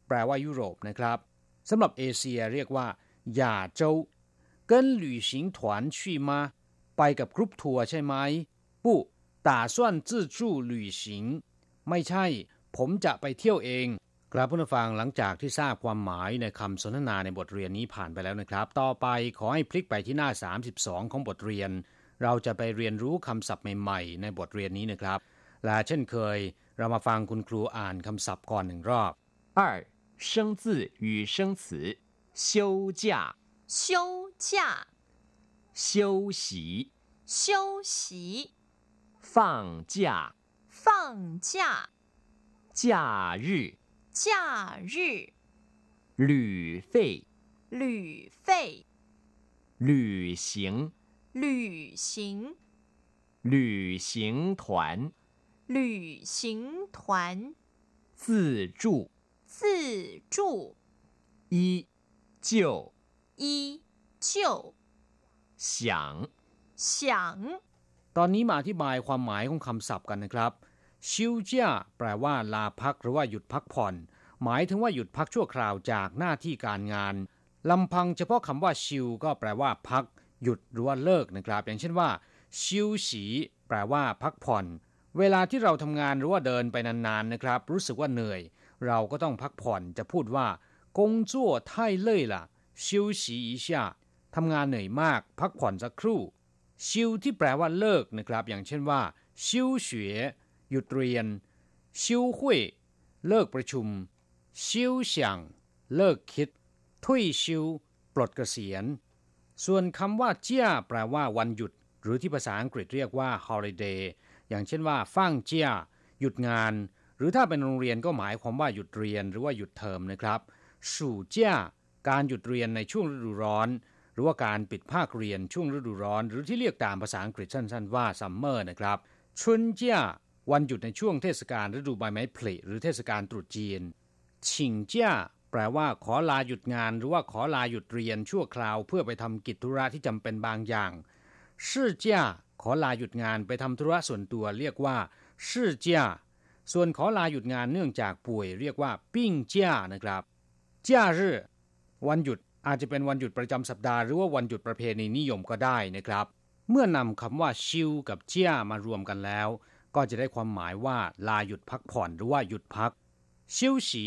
แปลว่ายุโรปนะครับสำหรับเอเชียเรียกว่า亚洲跟旅行团去吗ไปกับกรุ๊ปทัวร์ใช่ไหม不打算自助旅行ไม่ใช่ ผมจะไปเที่ยวเอง ครับผู้ฟังหลังจากที่ทราบความหมายในคำสนทนาในบทเรียนนี้ผ่านไปแล้วนะครับ ต่อไปขอให้พลิกไปที่หน้า 32 ของบทเรียน เราจะไปเรียนรู้คำศัพท์ใหม่ๆ ในบทเรียนนี้นะครับ และเช่นเคย เรามาฟังคุณครูอ่านคำศัพท์ก่อนหนึ่งรอบ 二生字与生词休假休假、休息休息、放假放假、假日 假日、旅费旅费、旅行旅行、旅行团旅行团、自助自助、依旧依旧、想想、 ตอนนี้มาอธิบายความหมายของคำศัพท์กันนะครับ ชิวเจียแปลว่าลาพักหรือว่าหยุดพักผ่อน หมายถึงว่าหยุดพักชั่วคราวจากหน้าที่การงานลำพังเฉพาะคำว่าชิวก็แปลว่าพัก หยุดหรือว่าเลิกนะครับ อย่างเช่นว่า ชิวฉีแปลว่าพักผ่อน เวลาที่เราทำงานหรือว่าเดินไปนานๆนะครับ รู้สึกว่าเหนื่อย เราก็ต้องพักผ่อนจะพูดว่ากงจั่วไทเล่ยล่ะชิวฉีอีชาทำงานเหนื่อยมาก พักผ่อนสักครู่ ชิวที่แปลว่าเลิกนะครับ อย่างเช่นว่า ชิวเฉวย หยุดเรียน ชิวหุยเลิกประชุม ชิวเฉียง เลิกคิด ทุยชิว ปลดเกษียณ ส่วนคำว่าเจียแปลว่าวันหยุด หรือที่ภาษาอังกฤษเรียกว่า holiday อย่างเช่นว่าฟั่งเจียหยุดงาน หรือถ้าเป็นโรงเรียนก็หมายความว่าหยุดเรียนหรือว่าหยุดเทอมนะครับ สู่เจียการหยุดเรียนในช่วงฤดูร้อน หรือว่าการปิดภาคเรียนช่วงฤดูร้อน หรือที่เรียกตามภาษาอังกฤษสั้น ๆ ว่าซัมเมอร์นะครับชุนเจีย วันหยุดในช่วงเทศกาลฤดูใบไม้ผลิหรือเทศกาลตรุษจีนฉิงเจียแปลว่าขอลาหยุดงาน หรือว่าขอลาหยุดเรียนชั่วคราวเพื่อไปทำกิจธุระที่จำเป็นบางอย่างชื่อเจียขอลาหยุดงานไปทำธุระส่วนตัวเรียกว่าชื่อเจียส่วนขอลาหยุดงานเนื่องจากป่วย เรียกว่าปิ้งเจียนะครับเจ้าฤวันหยุดอาจจะเป็นวันหยุดประจำสัปดาห์หรือว่าวันหยุดประเพณีนิยมก็ได้นะครับ เมื่อนำคำว่าชิวกับเจียมารวมกันแล้ว ก็จะได้ความหมายว่าลาหยุดพักผ่อนหรือว่าหยุดพักชิวฉี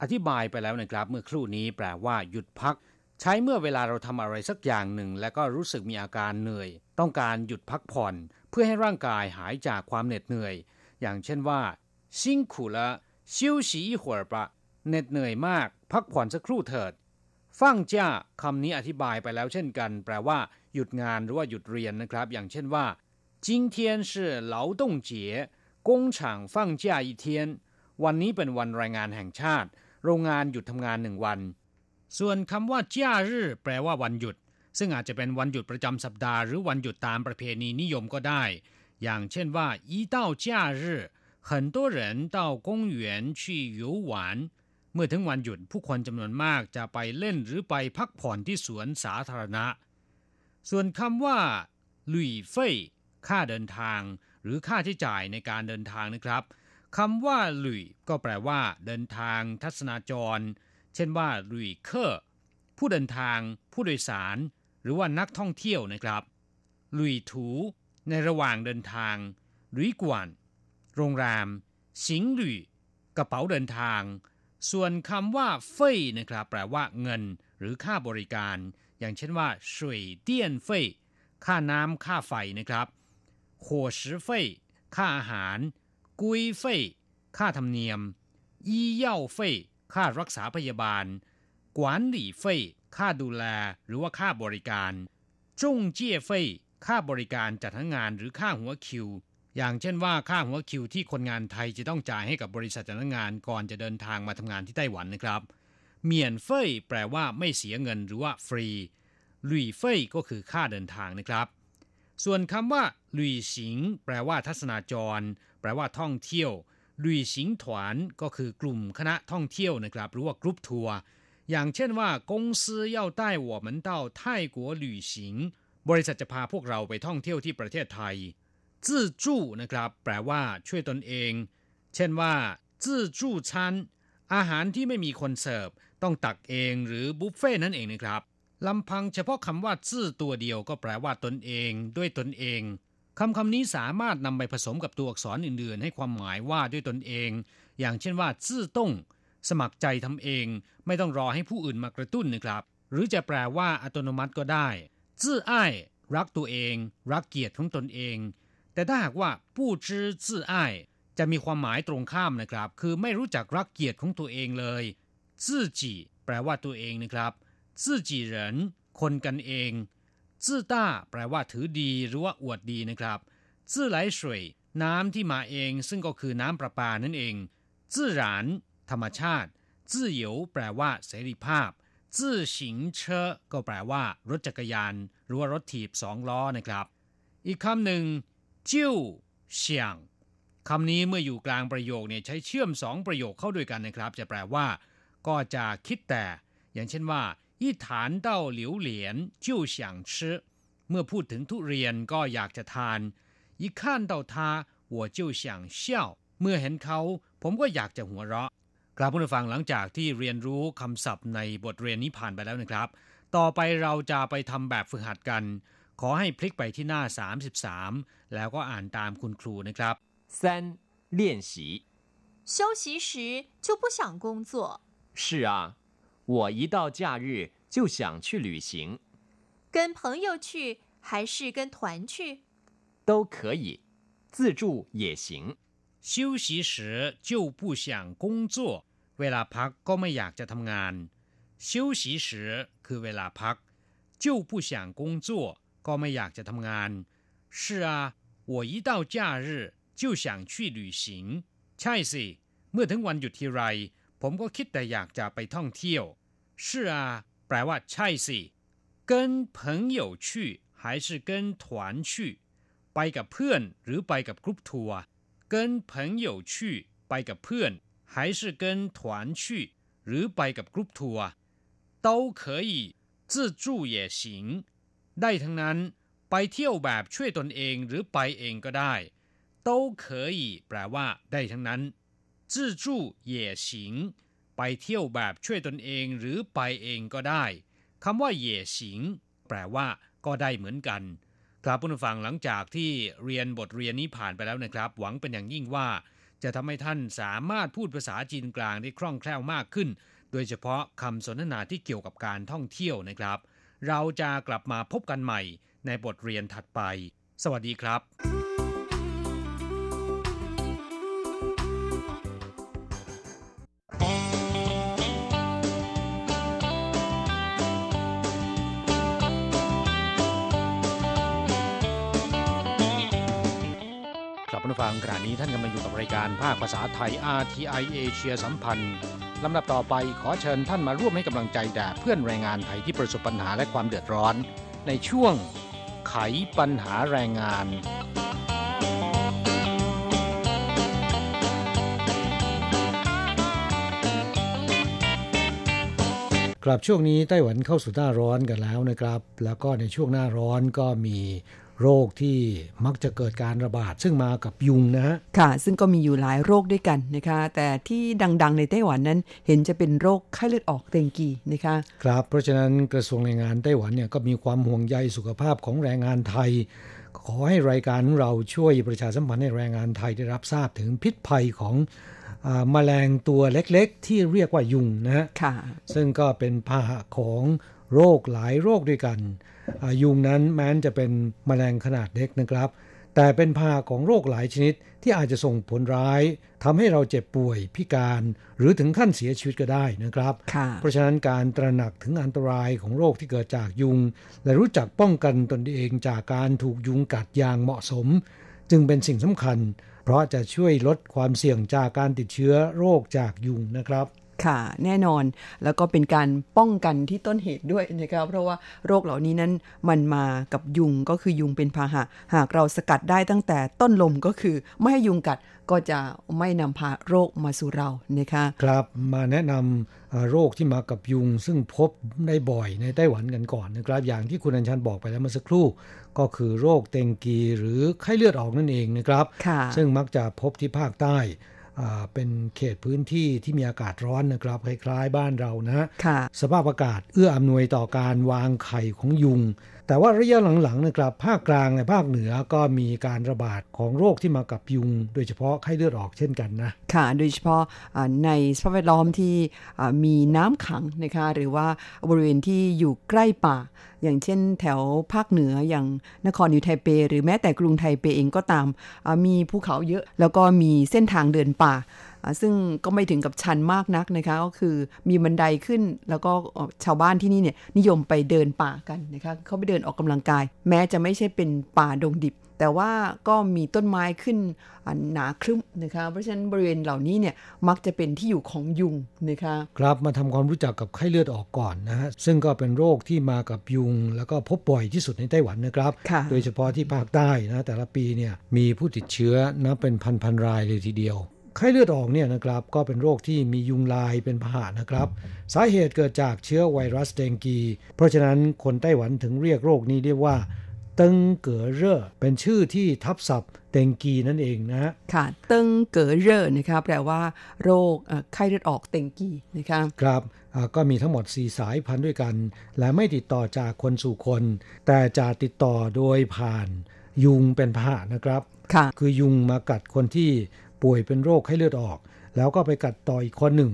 อธิบายไปแล้วนะครับเมื่อครู่นี้แปลว่าหยุดพัก ใช้เมื่อเวลาเราทำอะไรสักอย่างหนึ่ง แล้วก็รู้สึกมีอาการเหนื่อย ต้องการหยุดพักผ่อน เพื่อให้ร่างกายหายจากความเหน็ดเหนื่อย อย่างเช่นว่าซิ่งขู่ละชิวฉีหัวปะเหน็ดเหนื่อยมาก พักผ่อนสักครู่เถิดฟังจ้าคำนี้อธิบายไปแล้วเช่นกัน แปลว่า หยุดงานหรือว่าหยุดเรียนนะครับ อย่างเช่นว่า 今天是劳动节工厂放假一天วันนี้เป็นวันแรงงานแห่งชาติ โรงงานหยุดทำงานหนึ่งวัน ส่วนคำว่าจ้ารื่อแปลว่าวันหยุด ซึ่งอาจจะเป็นวันหยุดประจำสัปดาห์หรือวันหยุดตามประเพณีนิยมก็ได้ อย่างเช่นว่า一到假日很多人到公园去游玩เมื่อถึงวันหยุดผู้คนจำนวนมากจะไปเล่นหรือไปพักผ่อนที่สวนสาธารณะ ส่วนคำว่าหลุยเฟ่ย ค่าเดินทาง หรือค่าใช้จ่ายในการเดินทางนะครับคำว่าลุยก็แปลว่า เดินทางทัศนาจร เช่นว่าลุยเคอร์ผู้เดินทาง ผู้โดยสาร หรือว่านักท่องเที่ยวนะครับลุยถูในระหว่างเดินทางลุยกวนโรงแรมสิงลุยกระเป๋าเดินทาง ส่วนคำว่าเฟยนะครับ แปลว่าเงิน หรือค่าบริการ อย่างเช่นว่าสวยเตี้ยนเฟยค่าน้ำค่าไฟนะครับ 伙食费ค่าอาหาร กุยเฟ่ค่าธรรมเนียม医药费ค่ารักษาพยาบาล กวานหลี่เค่าดูแลหรือว่าค่าบริการจงเจี้ยเฟ่ค่าบริการจัดหางานหรือค่าหัวคิว อย่างเช่นว่าค่าหัวคิวที่คนงานไทยจะต้องจ่ายให้กับบริษัทจัดหางานก่อนจะเดินทางมาทำงานที่ไต้หวันนะครับ เมียนเฟ่ยแปลว่าไม่เสียเงินหรือว่าฟรีลุยเฟ่ยก็คือค่าเดินทางนะครับ ส่วนคำว่าหลุยสิงแปลว่าทัศนาจรแปลว่าท่องเที่ยวลุยสิงถวนก็คือกลุ่มคณะท่องเที่ยวนะครับ หรือว่ากรุ๊ปทัวร์ อย่างเช่นว่า公司要带我们到泰国旅行บริษัทจะพาพวกเราไปท่องเที่ยวที่ประเทศไทยจื้อจู้นะครับ แปลว่าช่วยตนเอง เช่นว่าจื้อจู้ชั้นอาหารที่ไม่มีคนเสิร์ฟ ต้องตักเองหรือบุฟเฟ่นั่นเองนะครับ ลำพังเฉพาะคำว่าจื้อตัวเดียวก็แปลว่าตนเอง ด้วยตนเองคำคำนี้สามารถนำไปผสมกับตัวอักษรอื่นๆ ให้ความหมายว่าด้วยตนเอง อย่างเช่นว่าจื้อต้งสมัครใจทำเอง ไม่ต้องรอให้ผู้อื่นมากระตุ้นนะครับ หรือจะแปลว่าอัตโนมัติก็ได้จื้ออ้ายรักตัวเอง รักเกียรติของตนเอง แต่ถ้าหากว่าผู้จื้อจื้ออ้ายจะมีความหมายตรงข้ามนะครับ คือไม่รู้จักรักเกียรติของตัวเองเลยจื้อจีแปลว่าตัวเองนะครับ จื้อจีเหรินคนกันเองจื้อต้าแปลว่าถือดีหรือว่าอวดดีนะครับจื้อไหลสวยน้ำที่มาเองซึ่งก็คือน้ำประปานั่นเองจื้อหรานธรรมชาติจื้อเหยวแปลว่าเสรีภาพจื้อสิงเชอก็แปลว่า รถจักรยาน หรือว่ารถถีบสองล้อนะครับ อีกคำหนึ่งจิ้วเฉียงคำนี้เมื่ออยู่กลางประโยคเนี่ยใช้เชื่อมสองประโยคเข้าด้วยกันนะครับ จะแปลว่า ก็จะคิดแต่ อย่างเช่นว่า 一谈到榴莲就想吃เมื่อพูดถึงทุเรียนก็อยากจะทาน一看到它我就想笑เมื่อเห็นเขาผมก็อยากจะหัวเราะกลับผู้ฟังหลังจากที่เรียนรู้คำศัพท์ในบทเรียนนี้ผ่านไปแล้วนะครับ ต่อไปเราจะไปทำแบบฝึกหัดกัน ขอให้พลิกไปที่หน้า 33 แล้วก็อ่านตามคุณครูนะครับ三练习休息时就不想工作是啊 我一到假日就想去旅行，跟朋友去还是跟团去？都可以，自助也行。休息时就不想工作เวลาพักก็ไม่อยากจะทำงาน休息时คือเวลาพัก就不想工作ก็ไม่อยากจะทำงาน是啊我一到假日就想去旅行ใช่สิเมื่อถึงวันหยุดทีไร ผมก็คิดแต่อยากจะไปท่องเที่ยว是啊แปลว่าใช่สิ跟朋友去还是跟团去ไปกับเพื่อนหรือไปกับกรุ๊ปทัวร์跟朋友去ไปกับเพื่อน还是跟团去หรือไปกับกรุ๊ปทัวร์都可以自助也行ได้ทั้งนั้น ไปเที่ยวแบบช่วยตนเองหรือไปเองก็ได้都可以แปลว่าได้ทั้งนั้น 自助也行ไปเที่ยวแบบช่วยตนเองหรือไปเองก็ได้คำว่าเย่ฉิง แปลว่า ก็ได้เหมือนกัน ครับผู้ฟังหลังจากที่เรียนบทเรียนนี้ผ่านไปแล้วนะครับ หวังเป็นอย่างยิ่งว่า จะทำให้ท่านสามารถพูดภาษาจีนกลางได้คล่องแคล่วมากขึ้น โดยเฉพาะคำสนทนาที่เกี่ยวกับการท่องเที่ยวนะครับ เราจะกลับมาพบกันใหม่ในบทเรียนถัดไป สวัสดีครับ ผู้ฟังขณะนี้ท่านกำลังอยู่กับรายการภาคภาษาไทย RTI เอเชียสัมพันธ์ลำดับต่อไปขอเชิญท่านมาร่วมให้กำลังใจแด่เพื่อนแรงงานไทยที่ประสบปัญหาและความเดือดร้อน ในช่วงไขปัญหาแรงงานครับช่วงนี้ไต้หวันเข้าสู่หน้าร้อนกันแล้วนะครับ แล้วก็ในช่วงหน้าร้อนก็มี โรคที่มักจะเกิดการระบาดซึ่งมากับยุงนะฮะค่ะ ซึ่งก็มีอยู่หลายโรคด้วยกันนะคะ แต่ที่ดังๆในไต้หวันนั้นเห็นจะเป็นโรคไข้เลือดออกเต็งกีนะคะ ครับ เพราะฉะนั้นกระทรวงแรงงานไต้หวันเนี่ยก็มีความห่วงใยสุขภาพของแรงงานไทย ขอให้รายการเราช่วยประชาสัมพันธ์ให้แรงงานไทยได้รับทราบถึงพิษภัยของมแมลงตัวเล็กๆ ที่เรียกว่ายุงนะฮะซึ่งก็เป็นพาหะของโรคหลายโรคด้วยกัน ยุงนั้นแม้นจะเป็นมแมลงขนาดเล็กนะครับ แต่เป็นพาของโรคหลายชนิดที่อาจจะส่งผลร้ายทำให้เราเจ็บป่วยพิการ หรือถึงขั้นเสียชีวิตก็ได้นะครับ เพราะฉะนั้นการตระหนักถึงอันตรายของโรคที่เกิดจากยุง และรู้จักป้องกันตนเองจากการถูกยุงกัดอย่างเหมาะสม จึงเป็นสิ่งสำคัญ เพราะจะช่วยลดความเสี่ยงจากการติดเชื้อโรคจากยุงนะครับ ค่ะแน่นอนแล้วก็เป็นการป้องกันที่ต้นเหตุด้วยนะครับเพราะว่าโรคเหล่านี้นั้นมันมากับยุงก็คือยุงเป็นพาหะ หากเราสกัดได้ตั้งแต่ต้นลมก็คือ ไม่ให้ยุงกัดก็จะไม่นำพาโรคมาสู่เรานะคะครับมาแนะนำโรคที่มากับยุง ซึ่งพบได้บ่อยในไต้หวันกันก่อนนะครับ อย่างที่คุณอัญชันบอกไปแล้วเมื่อสักครู่ ก็คือโรคเต็งกีหรือไข้เลือดออกนั่นเองนะครับ ซึ่งมักจะพบที่ภาคใต้ เป็นเขตพื้นที่ที่มีอากาศร้อนนะครับคล้ายๆบ้านเรานะสภาพอากาศเอื้ออำนวยต่อการวางไข่ของยุง แต่ว่าระยะหลังๆนะครับภาคกลางในภาคเหนือก็มีการระบาดของโรคที่มากับยุง โดยเฉพาะไข้เลือดออกเช่นกันนะค่ะโดยเฉพาะในสภาพแวดล้อมที่มีน้ำขังนะคะหรือว่าบริเวณที่อยู่ใกล้ป่า อย่างเช่นแถวภาคเหนืออย่างนครนิวไทเป หรือแม้แต่กรุงไทเปเองก็ตามมีภูเขาเยอะ แล้วก็มีเส้นทางเดินป่า ซึ่งก็ไม่ถึงกับชันมากนักนะคะ ก็คือมีบันไดขึ้นแล้วก็ชาวบ้านที่นี่เนี่ยนิยมไปเดินป่ากันนะคะเขาไปเดินออกกำลังกาย แม้จะไม่ใช่เป็นป่าดงดิบ แต่ว่าก็มีต้นไม้ขึ้นหนาครึ้มนะคะ เพราะฉะนั้นบริเวณเหล่านี้เนี่ยมักจะเป็นที่อยู่ของยุงนะคะครับมาทำความรู้จักกับไข้เลือดออกก่อนนะฮะซึ่งก็เป็นโรคที่มากับยุง แล้วก็พบบ่อยที่สุดในไต้หวันนะครับ โดยเฉพาะที่ภาคใต้นะแต่ละปีเนี่ยมีผู้ติดเชื้อนะเป็นพันๆรายเลยทีเดียว ไข้เลือดออกเนี่ยนะครับก็เป็นโรคที่มียุงลายเป็นพาหะนะครับ สาเหตุเกิดจากเชื้อไวรัสเดงกี เพราะฉะนั้นคนไต้หวันถึงเรียกโรคนี้เรียกว่าเติงเก๋อเร่อเป็นชื่อที่ทับศัพท์เต็งกีนั่นเองนะฮะค่ะเติงเก๋อเร่อนะครับแปลว่าโรคไข้เลือดออกเต็งกีนะครับครับก็มีทั้งหมด 4 สายพันธุ์ด้วยกัน และไม่ติดต่อจากคนสู่คน แต่จะติดต่อโดยผ่านยุงเป็นพาหะนะครับ ค่ะ คือยุงมากัดคนที่ ป่วยเป็นโรคไข้เลือดออก แล้วก็ไปกัดต่ออีกคนหนึ่ง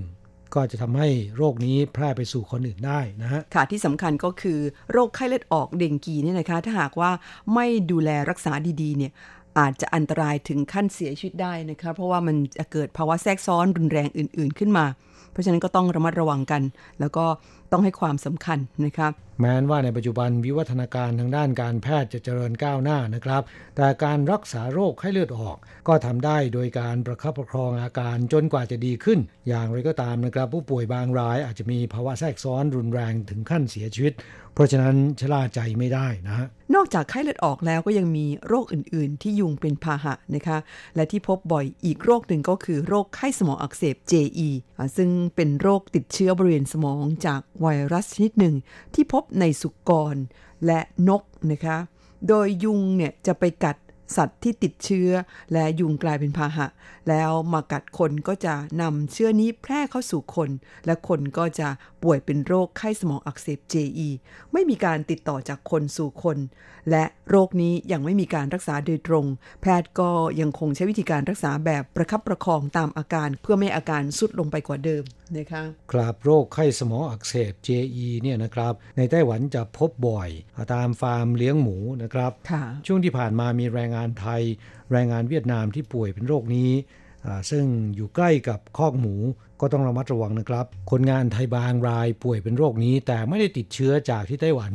ก็จะทำให้โรคนี้แพร่ไปสู่คนอื่นได้นะฮะค่ะที่สำคัญก็คือโรคไข้เลือดออกเดงกีเนี่ยนะคะ ถ้าหากว่าไม่ดูแลรักษาดีๆ เนี่ยอาจจะอันตรายถึงขั้นเสียชีวิตได้นะคะเพราะว่ามันจะเกิดภาวะแทรกซ้อนรุนแรงอื่น ๆขึ้นมา เพราะฉะนั้นก็ต้องระมัดระวังกัน แล้วก็ ต้องให้ความสำคัญนะครับ แม้นว่าในปัจจุบันวิวัฒนาการทางด้านการแพทย์จะเจริญก้าวหน้านะครับ แต่การรักษาโรคไข้เลือดออก ก็ทำได้โดยการประคับประคองอาการจนกว่าจะดีขึ้น อย่างไรก็ตามนะครับ ผู้ป่วยบางรายอาจจะมีภาวะแทรกซ้อนรุนแรงถึงขั้นเสียชีวิต เพราะฉะนั้นชะล่าใจไม่ได้นะฮะนอกจากไข้เลือดออกแล้วก็ยังมีโรคอื่น ๆ ที่ยุงเป็นพาหะนะคะ และที่พบบ่อยอีกโรคหนึ่งก็คือโรคไข้สมองอักเสบ JE ซึ่งเป็นโรคติดเชื้อบริเวณสมองจากไไวรัสชนิดหนึ่งที่พบในสุกรและนกนะคะ โดยยุงเนี่ยจะไปกัด สัตว์ที่ติดเชื้อและยุงกลายเป็นพาหะ แล้วมากัดคนก็จะนำเชื้อนี้แพร่เข้าสู่คน และคนก็จะป่วยเป็นโรคไข้สมองอักเสบ JE ไม่มีการติดต่อจากคนสู่คน และโรคนี้ยังไม่มีการรักษาโดยตรง แพทย์ก็ยังคงใช้วิธีการรักษาแบบประคับประคองตามอาการ เพื่อไม่อาการสุดลงไปกว่าเดิมนะคะครับโรคไข้สมองอักเสบ JE เนี่ยนะครับในไต้หวันจะพบบ่อยตามฟาร์มเลี้ยงหมูนะครับช่วงที่ผ่านมามีแรงงานไทย แรงงานเวียดนามที่ป่วยเป็นโรคนี้ ซึ่งอยู่ใกล้กับคอกหมูก็ต้องระมัดระวังนะครับ คนงานไทยบางรายป่วยเป็นโรคนี้ แต่ไม่ได้ติดเชื้อจากที่ไต้หวัน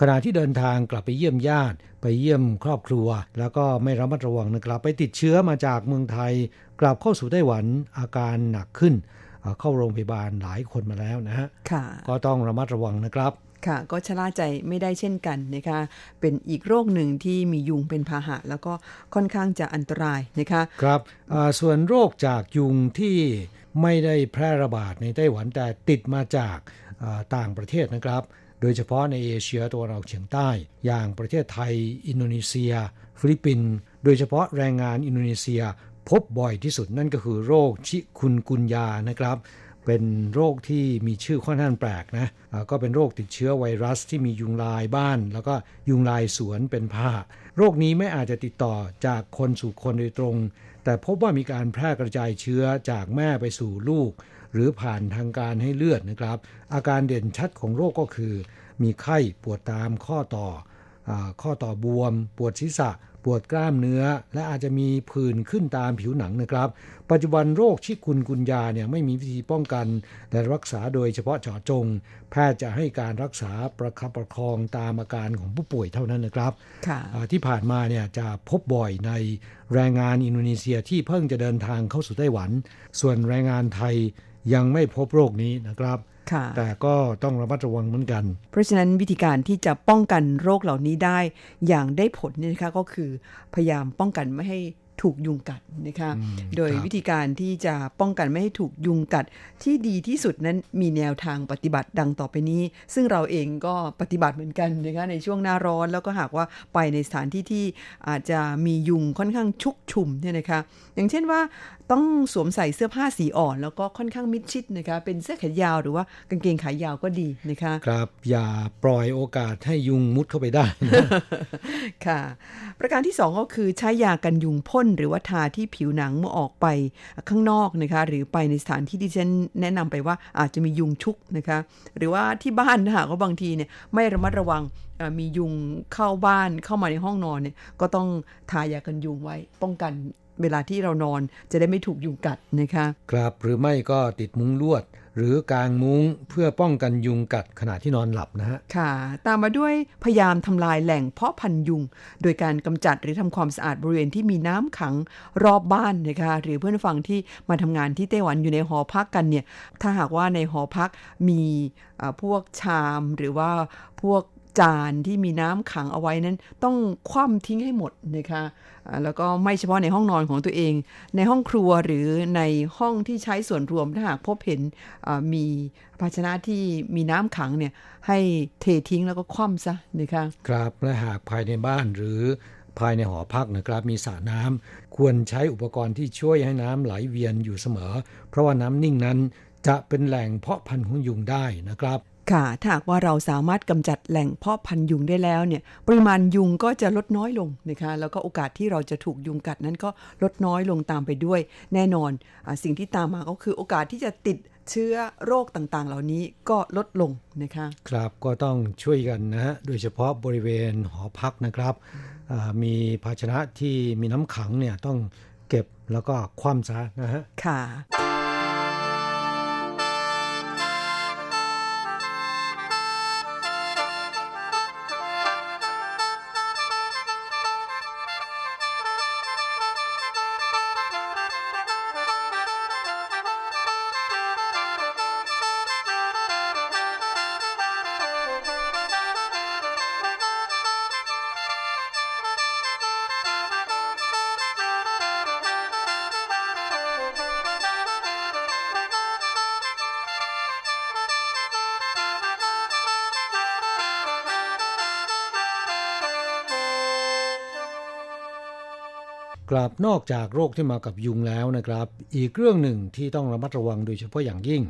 ขณะที่เดินทางกลับไปเยี่ยมญาติ ไปเยี่ยมครอบครัว แล้วก็ไม่ระมัดระวังนะครับ ไปติดเชื้อมาจากเมืองไทย กลับเข้าสู่ไต้หวันอาการหนักขึ้น เข้าโรงพยาบาลหลายคนมาแล้วนะฮะก็ต้องระมัดระวังนะครับ ค่ะ ก็ชะล่าใจไม่ได้เช่นกันนะคะ เป็นอีกโรคหนึ่งที่มียุงเป็นพาหะ แล้วก็ค่อนข้างจะอันตรายนะคะ ครับส่วนโรคจากยุงที่ไม่ได้แพร่ระบาดในไต้หวันแต่ติดมาจากต่างประเทศนะครับ โดยเฉพาะในเอเชียตะวันออกเฉียงใต้ อย่างประเทศไทย อินโดนีเซีย ฟิลิปปินส์โดยเฉพาะแรงงานอินโดนีเซีย พบบ่อยที่สุดนั่นก็คือโรคชิคุนกุนยานะครับ เป็นโรคที่มีชื่อค่อนข้างแปลกนะก็เป็นโรคติดเชื้อไวรัสที่มียุงลายบ้าน แล้วก็ยุงลายสวนเป็นพาหะ โรคนี้ไม่อาจจะติดต่อจากคนสู่คนโดยตรง แต่พบว่ามีการแพร่กระจายเชื้อจากแม่ไปสู่ลูก หรือผ่านทางการให้เลือดนะครับ อาการเด่นชัดของโรคก็คือ มีไข้ปวดตามข้อต่อ ข้อต่อบวม ปวดศีรษะ ปวดกล้ามเนื้อ และอาจจะมีผื่นขึ้นตามผิวหนังนะครับ ปัจจุบันโรคชิคุนกุนยาเนี่ยไม่มีวิธีป้องกัน และรักษาโดยเฉพาะเจาะจง แพทย์จะให้การรักษาประคับประคองตามอาการของผู้ป่วยเท่านั้นนะครับ ที่ผ่านมาเนี่ยจะพบบ่อยในแรงงานอินโดนีเซียที่เพิ่งจะเดินทางเข้าสู่ไต้หวัน ส่วนแรงงานไทยยังไม่พบโรคนี้นะครับ แต่ก็ต้องระมัดระวังเหมือนกัน เพราะฉะนั้นวิธีการที่จะป้องกันโรคเหล่านี้ได้อย่างได้ผลนี่นะคะก็คือพยายามป้องกันไม่ให้ถูกยุงกัดนะคะ โดยวิธีการที่จะป้องกันไม่ให้ถูกยุงกัดที่ดีที่สุดนั้นมีแนวทางปฏิบัติดังต่อไปนี้ ซึ่งเราเองก็ปฏิบัติเหมือนกันนะคะในช่วงหน้าร้อนแล้วก็หากว่าไปในสถานที่ที่อาจจะมียุงค่อนข้างชุกชุมเนี่ยนะคะ อย่างเช่นว่าต้องสวมใส่เสื้อผ้าสีอ่อน แล้วก็ค่อนข้างมิดชิดนะคะเป็นเสื้อแขนยาวหรือว่ากางเกงขายาวก็ดีนะคะครับอย่าปล่อยโอกาสให้ยุงมุดเข้าไปได้นะค่ะ ประการที่ 2 ก็คือใช้ยากันยุงพ่นหรือว่าทาที่ผิวหนังเมื่อออกไปข้างนอกนะคะ หรือไปในสถานที่ที่ฉันแนะนำไปว่าอาจจะมียุงชุกนะคะ หรือว่าที่บ้านถ้าหากว่าบางทีเนี่ยไม่ระมัดระวังมียุงเข้าบ้านเข้ามาในห้องนอนเนี่ยก็ต้องทายากันยุงไว้ป้องกัน เวลาที่เรานอนจะได้ไม่ถูกยุงกัดนะคะ ครับหรือไม่ก็ติดมุ้งลวด หรือกางมุ้งเพื่อป้องกันยุงกัดขณะที่นอนหลับนะฮะค่ะ ตามมาด้วยพยายามทำลายแหล่งเพาะพันธุ์ยุง โดยการกำจัดหรือทำความสะอาดบริเวณที่มีน้ำขังรอบบ้านนะคะหรือเพื่อนฟังที่มาทำงานที่ไต้หวันอยู่ในหอพักกันเนี่ยถ้าหากว่าในหอพักมีพวกชามหรือว่าพวก จานที่มีน้ำขังเอาไว้นั้น ต้องคว่ำทิ้งให้หมดนะคะแล้วก็ไม่เฉพาะในห้องนอนของตัวเอง ในห้องครัวหรือในห้องที่ใช้ส่วนรวมถ้าหากพบเห็นมีภาชนะที่มีน้ำขังเนี่ยให้เททิ้งแล้วก็คว่ำซะนะคะครับและหากภายในบ้านหรือภายในหอพักนะครับมีสระน้ำควรใช้อุปกรณ์ที่ช่วยให้น้ำไหลเวียนอยู่เสมอ เพราะว่าน้ำนิ่งนั้นจะเป็นแหล่งเพาะพันธุ์ของยุงได้นะครับ ค่ะ ถ้าหากว่าเราสามารถกำจัดแหล่งเพาะพันธุ์ยุงได้แล้วเนี่ย ปริมาณยุงก็จะลดน้อยลงนะคะ แล้วก็โอกาสที่เราจะถูกยุงกัดนั้นก็ลดน้อยลงตามไปด้วย แน่นอนอสิ่งที่ตามมาก็คือโอกาสที่จะติดเชื้อโรคต่างๆ เหล่านี้ก็ลดลงนะคะ ครับก็ต้องช่วยกันนะฮะ โดยเฉพาะบริเวณหอพักนะครับ มีภาชนะที่มีน้ำขังเนี่ยต้องเก็บแล้วก็คว่ำซะนะฮะ ค่ะ กลับนอกจากโรคที่มากับยุงแล้วนะครับ อีกเรื่องหนึ่งที่ต้องระมัดระวังโดยเฉพาะอย่างยิ่ง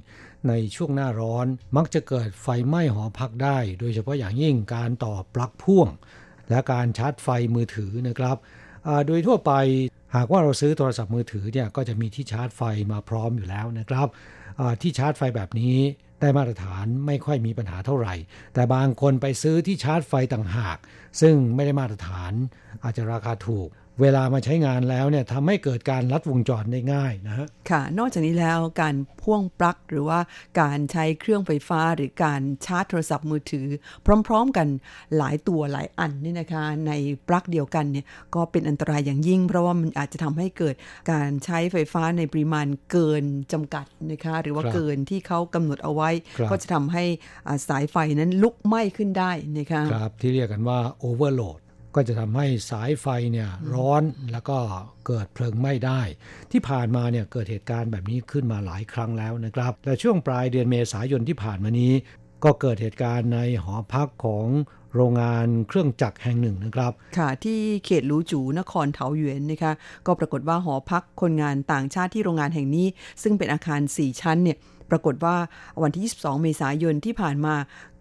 ในช่วงหน้าร้อนมักจะเกิดไฟไหม้หอพักได้ โดยเฉพาะอย่างยิ่งการต่อปลั๊กพ่วง และการชาร์จไฟมือถือนะครับโดยทั่วไปหากว่าเราซื้อโทรศัพท์มือถือเนี่ยก็จะมีที่ชาร์จไฟมาพร้อมอยู่แล้วนะครับที่ชาร์จไฟแบบนี้ได้มาตรฐานไม่ค่อยมีปัญหาเท่าไหร่ แต่บางคนไปซื้อที่ชาร์จไฟต่างหาก ซึ่งไม่ได้มาตรฐานอาจจะราคาถูก เวลามาใช้งานแล้วเนี่ยทำให้เกิดการลัดวงจรได้ง่ายนะฮะค่ะ นอกจากนี้แล้วการพ่วงปลั๊กหรือว่าการใช้เครื่องไฟฟ้าหรือการชาร์จโทรศัพท์มือถือ พร้อม ๆ กันหลายตัวหลายอันนี่นะคะ ในปลั๊กเดียวกันเนี่ยก็เป็นอันตรายอย่างยิ่ง เพราะว่ามันอาจจะทำให้เกิดการใช้ไฟฟ้าในปริมาณเกินจำกัดนะคะ หรือว่าเกินที่เขากำหนดเอาไว้ ก็จะทำให้สายไฟนั้นลุกไหม้ขึ้นได้นะคะครับที่เรียกกันว่าโอเวอร์โหลด ก็จะทำให้สายไฟเนี่ยร้อนแล้วก็เกิดเพลิงไหม้ได้ ที่ผ่านมาเนี่ยเกิดเหตุการณ์แบบนี้ขึ้นมาหลายครั้งแล้วนะครับแต่ช่วงปลายเดือนเมษายนที่ผ่านมานี้ ก็เกิดเหตุการณ์ในหอพักของโรงงานเครื่องจักรแห่งหนึ่งนะครับ ค่ะ ที่เขตลูจูนครเทาหยวนนะคะก็ปรากฏว่าหอพักคนงานต่างชาติที่โรงงานแห่งนี้ ซึ่งเป็นอาคาร 4 ชั้นเนี่ย ปรากฏว่าวันที่ 22 เมษายนที่ผ่านมา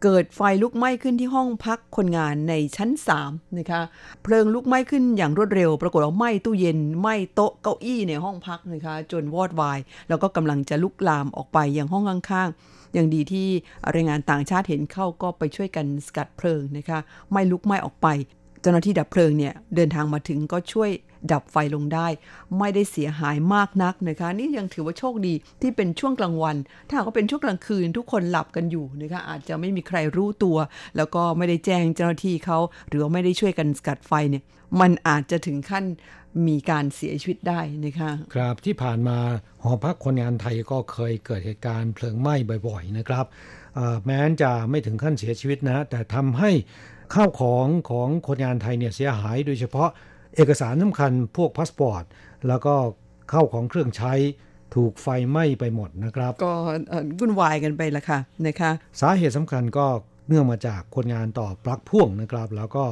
เกิดไฟลุกไหม้ขึ้นที่ห้องพักคนงานในชั้น 3 นะคะ เพลิงลุกไหม้ขึ้นอย่างรวดเร็ว ปรากฏว่าไหม้ตู้เย็นไหม้โต๊ะเก้าอี้ในห้องพักนะคะ จนวอดวาย แล้วก็กำลังจะลุกลามออกไปยังห้องข้างๆอย่างดีที่แรงงานต่างชาติเห็นเข้าก็ไปช่วยกันสกัดเพลิงนะคะ ไม่ลุกไหม้ออกไป เจ้าหน้าที่ดับเพลิงเนี่ยเดินทางมาถึงก็ช่วย ดับไฟลงได้ ไม่ได้เสียหายมากนักนะคะ นี่ยังถือว่าโชคดีที่เป็นช่วงกลางวัน ถ้าก็เป็นช่วงกลางคืนทุกคนหลับกันอยู่นะคะอาจจะไม่มีใครรู้ตัว แล้วก็ไม่ได้แจ้งเจ้าหน้าที่เขา หรือว่าไม่ได้ช่วยกันสกัดไฟเนี่ยมันอาจจะถึงขั้นมีการเสียชีวิตได้นะคะครับที่ผ่านมาหอพักคนงานไทยก็เคยเกิดเหตุการณ์เพลิงไหม้บ่อย ๆ นะครับแม้นจะไม่ถึงขั้นเสียชีวิตนะแต่ทำให้ข้าวของของคนงานไทยเนี่ยเสียหายโดยเฉพาะ เอกสารสำคัญพวกพาสปอร์ต แล้วก็เข้าของเครื่องใช้ถูกไฟไหม้ไปหมดนะครับ ก็วุ่นวายกันไปละค่ะนะคะสาเหตุสำคัญก็เนื่องมาจากคนงานต่อปลั๊กพ่วงนะครับ แล้วก็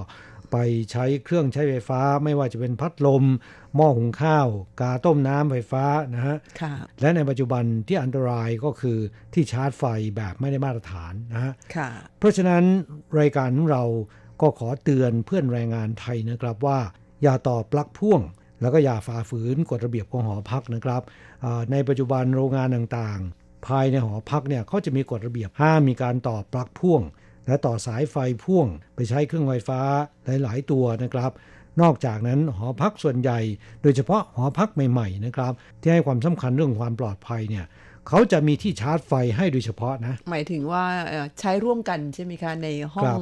ไปใช้เครื่องใช้ไฟฟ้า ไม่ว่าจะเป็นพัดลม หม้อหุงข้าว กาต้มน้ำไฟฟ้านะฮะและในปัจจุบันที่อันตรายก็คือที่ชาร์จไฟแบบไม่ได้มาตรฐานนะฮะเพราะฉะนั้นรายการของเราก็ขอเตือนเพื่อนแรงงานไทยนะครับว่าอ ย่าต่อปลั๊กพ่วง แล้วก็อย่าฝ่าฝืนกฎระเบียบของหอพักนะครับ ในปัจจุบันโรงงานต่างๆ ภายในหอพักเนี่ยเขาจะมีกฎระเบียบห้ามมีการต่อปลั๊กพ่วง และต่อสายไฟพ่วง ไปใช้เครื่องไฟฟ้าหลาย ๆ ตัวนะครับ นอกจากนั้นหอพักส่วนใหญ่ โดยเฉพาะหอพักใหม่ ๆ นะครับ ที่ให้ความสำคัญเรื่องความปลอดภัยเนี่ย เขาจะมีที่ชาร์จไฟให้โดยเฉพาะนะ หมายถึงว่าใช้ร่วมกันใช่ไหมคะในห้อง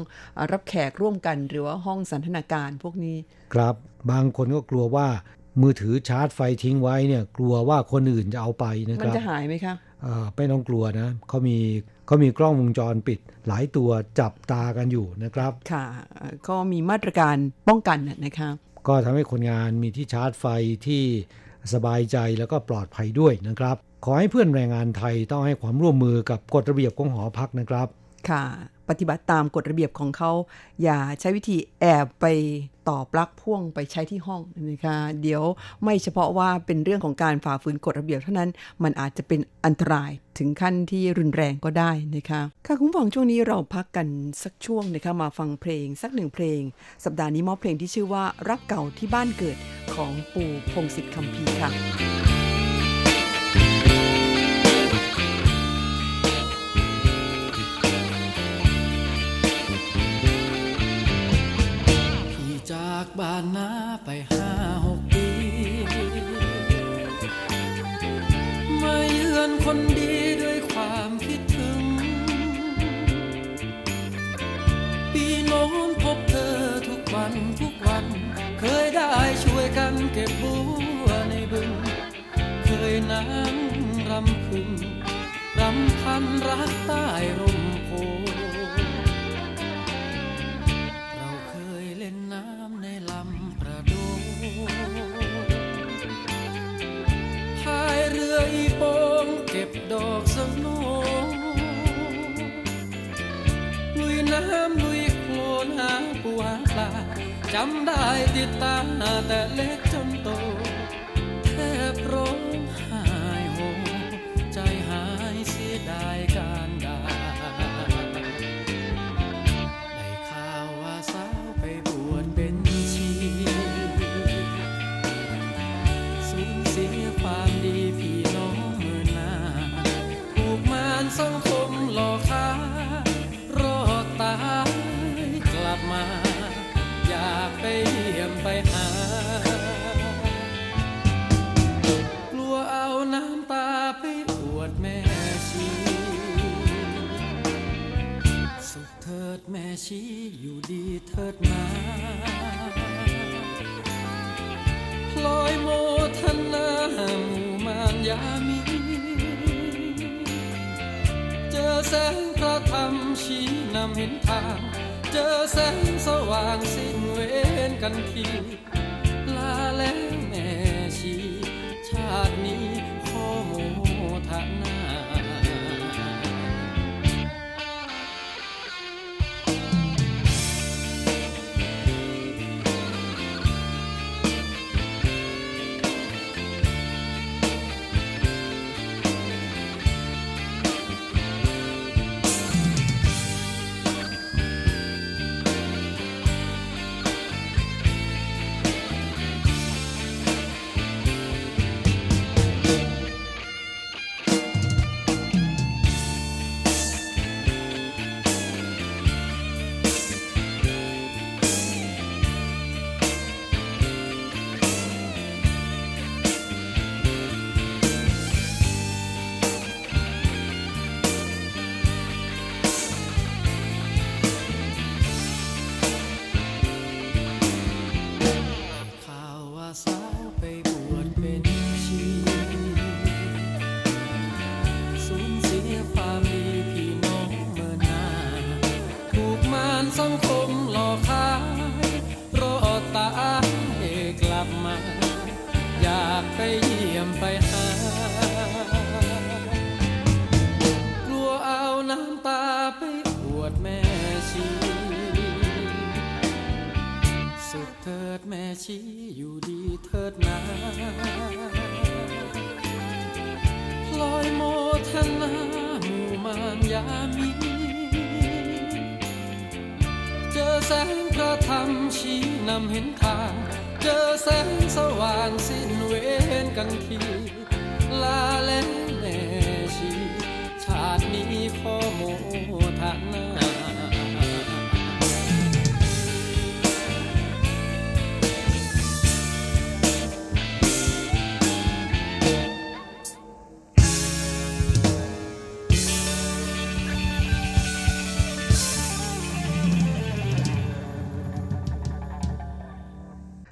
รับแขกร่วมกันหรือว่าห้องสันทนาการพวกนี้ ครับบางคนก็กลัวว่ามือถือชาร์จไฟทิ้งไว้เนี่ย กลัวว่าคนอื่นจะเอาไปนะครับมันจะหายไหมคะไม่ต้องกลัวนะเขามีเขามีกล้องวงจรปิด หลายตัวจับตากันอยู่นะครับ ค่ะ ก็มีมาตรการป้องกันนะคะก็ทำให้คนงานมีที่ชาร์จไฟที่ สบายใจแล้วก็ปลอดภัยด้วยนะครับ ขอให้เพื่อนแรงงานไทยต้องให้ความร่วมมือกับกฎระเบียบของหอพักนะครับ ค่ะ ปฏิบัติตามกฎระเบียบของเขา อย่าใช้วิธีแอบไปต่อปลั๊กพ่วงไปใช้ที่ห้องนะคะเดี๋ยวไม่เฉพาะว่าเป็นเรื่องของการฝ่าฝืนกฎระเบียบเท่านั้น มันอาจจะเป็นอันตรายถึงขั้นที่รุนแรงก็ได้นะคะค่ะคุณฟังช่วงนี้เราพักกันสักช่วงนะคะมาฟังเพลงสักหนึ่งเพลง สัปดาห์นี้มอบเพลงที่ชื่อว่ารักเก่าที่บ้านเกิดของปู่พงศิษฐ์คำพีค่ะ บ้านนาไปห้าหกปีมาเยือนคนดีด้วยความคิดถึง ปีโน้นพบเธอทุกวันทุกวัน เคยได้ช่วยกันเก็บบัวในบึง เคยนั่งรำพึงรำพันรักใต้ร่ม โพดอกสโนลุยน้ำลุยโคลนหาปูหาปลาจำได้ติดตาแต่เล็กจนโตบร้องไห้ สุขเถิดแม่ชีอยู่ดีเถิดนาพลอยโมทนาหมู่มารยามี เจอแสงพระธรรมชี้นำเห็นทาง เจอแสงสว่างสิ้นเวรกันที ลาแล้วแม่ชีชาตินี้ ลอยโมทนาหมู่มารยามีเจอแสงพระธรรมชี้นำเห็นทาง เจอแสงสว่างสิ้นเวรกันทีลาแล้วแม่ชี ชาตินี้ขอโมทนา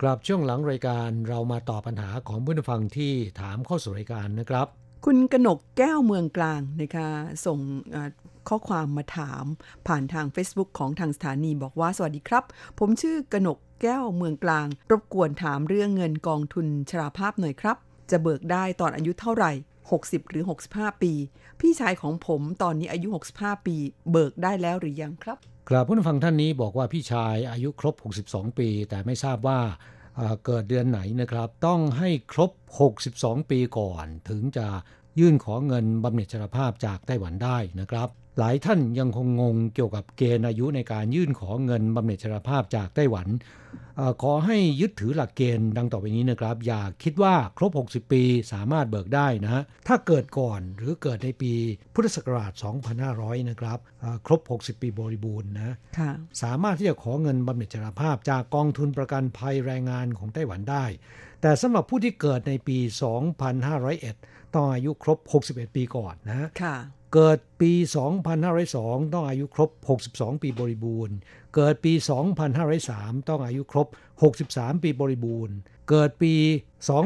กลับช่วงหลังรายการเรามาตอบปัญหาของผู้ฟังที่ถามเข้าสู่รายการนะครับ คุณกนกแก้วเมืองกลางนะคะส่งเอ่อข้อความมาถาม ผ่านทาง Facebook ของทางสถานีบอกว่าสวัสดีครับ ผมชื่อกนกแก้วเมืองกลาง รบกวนถามเรื่องเงินกองทุนชราภาพหน่อยครับ จะเบิกได้ตอนอายุเท่าไหร่ 60 หรือ 65 ปี พี่ชายของผมตอนนี้อายุ 65 ปี เบิกได้แล้วหรือยังครับกราบผู้ฟังท่านนี้บอกว่าพี่ชายอายุครบ 62 ปี แต่ไม่ทราบว่า เกิดเดือนไหนนะครับ ต้องให้ครบ 62 ปีก่อน ถึงจะยื่นขอเงินบำเหน็จชราภาพจากไต้หวันได้นะครับ หลายท่านยังคงงงเกี่ยวกับเกณฑ์อายุในการยื่นขอเงินบำเหน็จชราภาพจากไต้หวัน ขอให้ยึดถือหลักเกณฑ์ดังต่อไปนี้นะครับ อย่าคิดว่าครบ 60 ปีสามารถเบิกได้นะฮะถ้าเกิดก่อนหรือเกิดในปีพุทธศักราช 2500 นะครับเอ่อครบ 60 ปีบริบูรณ์นะค่ะสามารถที่จะขอเงินบำเหน็จชราภาพจากกองทุนประกันภัยแรงงานของไต้หวันได้ แต่สำหรับผู้ที่เกิดในปี 2501 ต้องอายุครบ 61 ปีก่อนนะค่ะ เกิดปี 2502 ต้องอายุครบ 62 ปีบริบูรณ์ เกิดปี 2503 ต้องอายุครบ 63 ปีบริบูรณ์ เกิดปี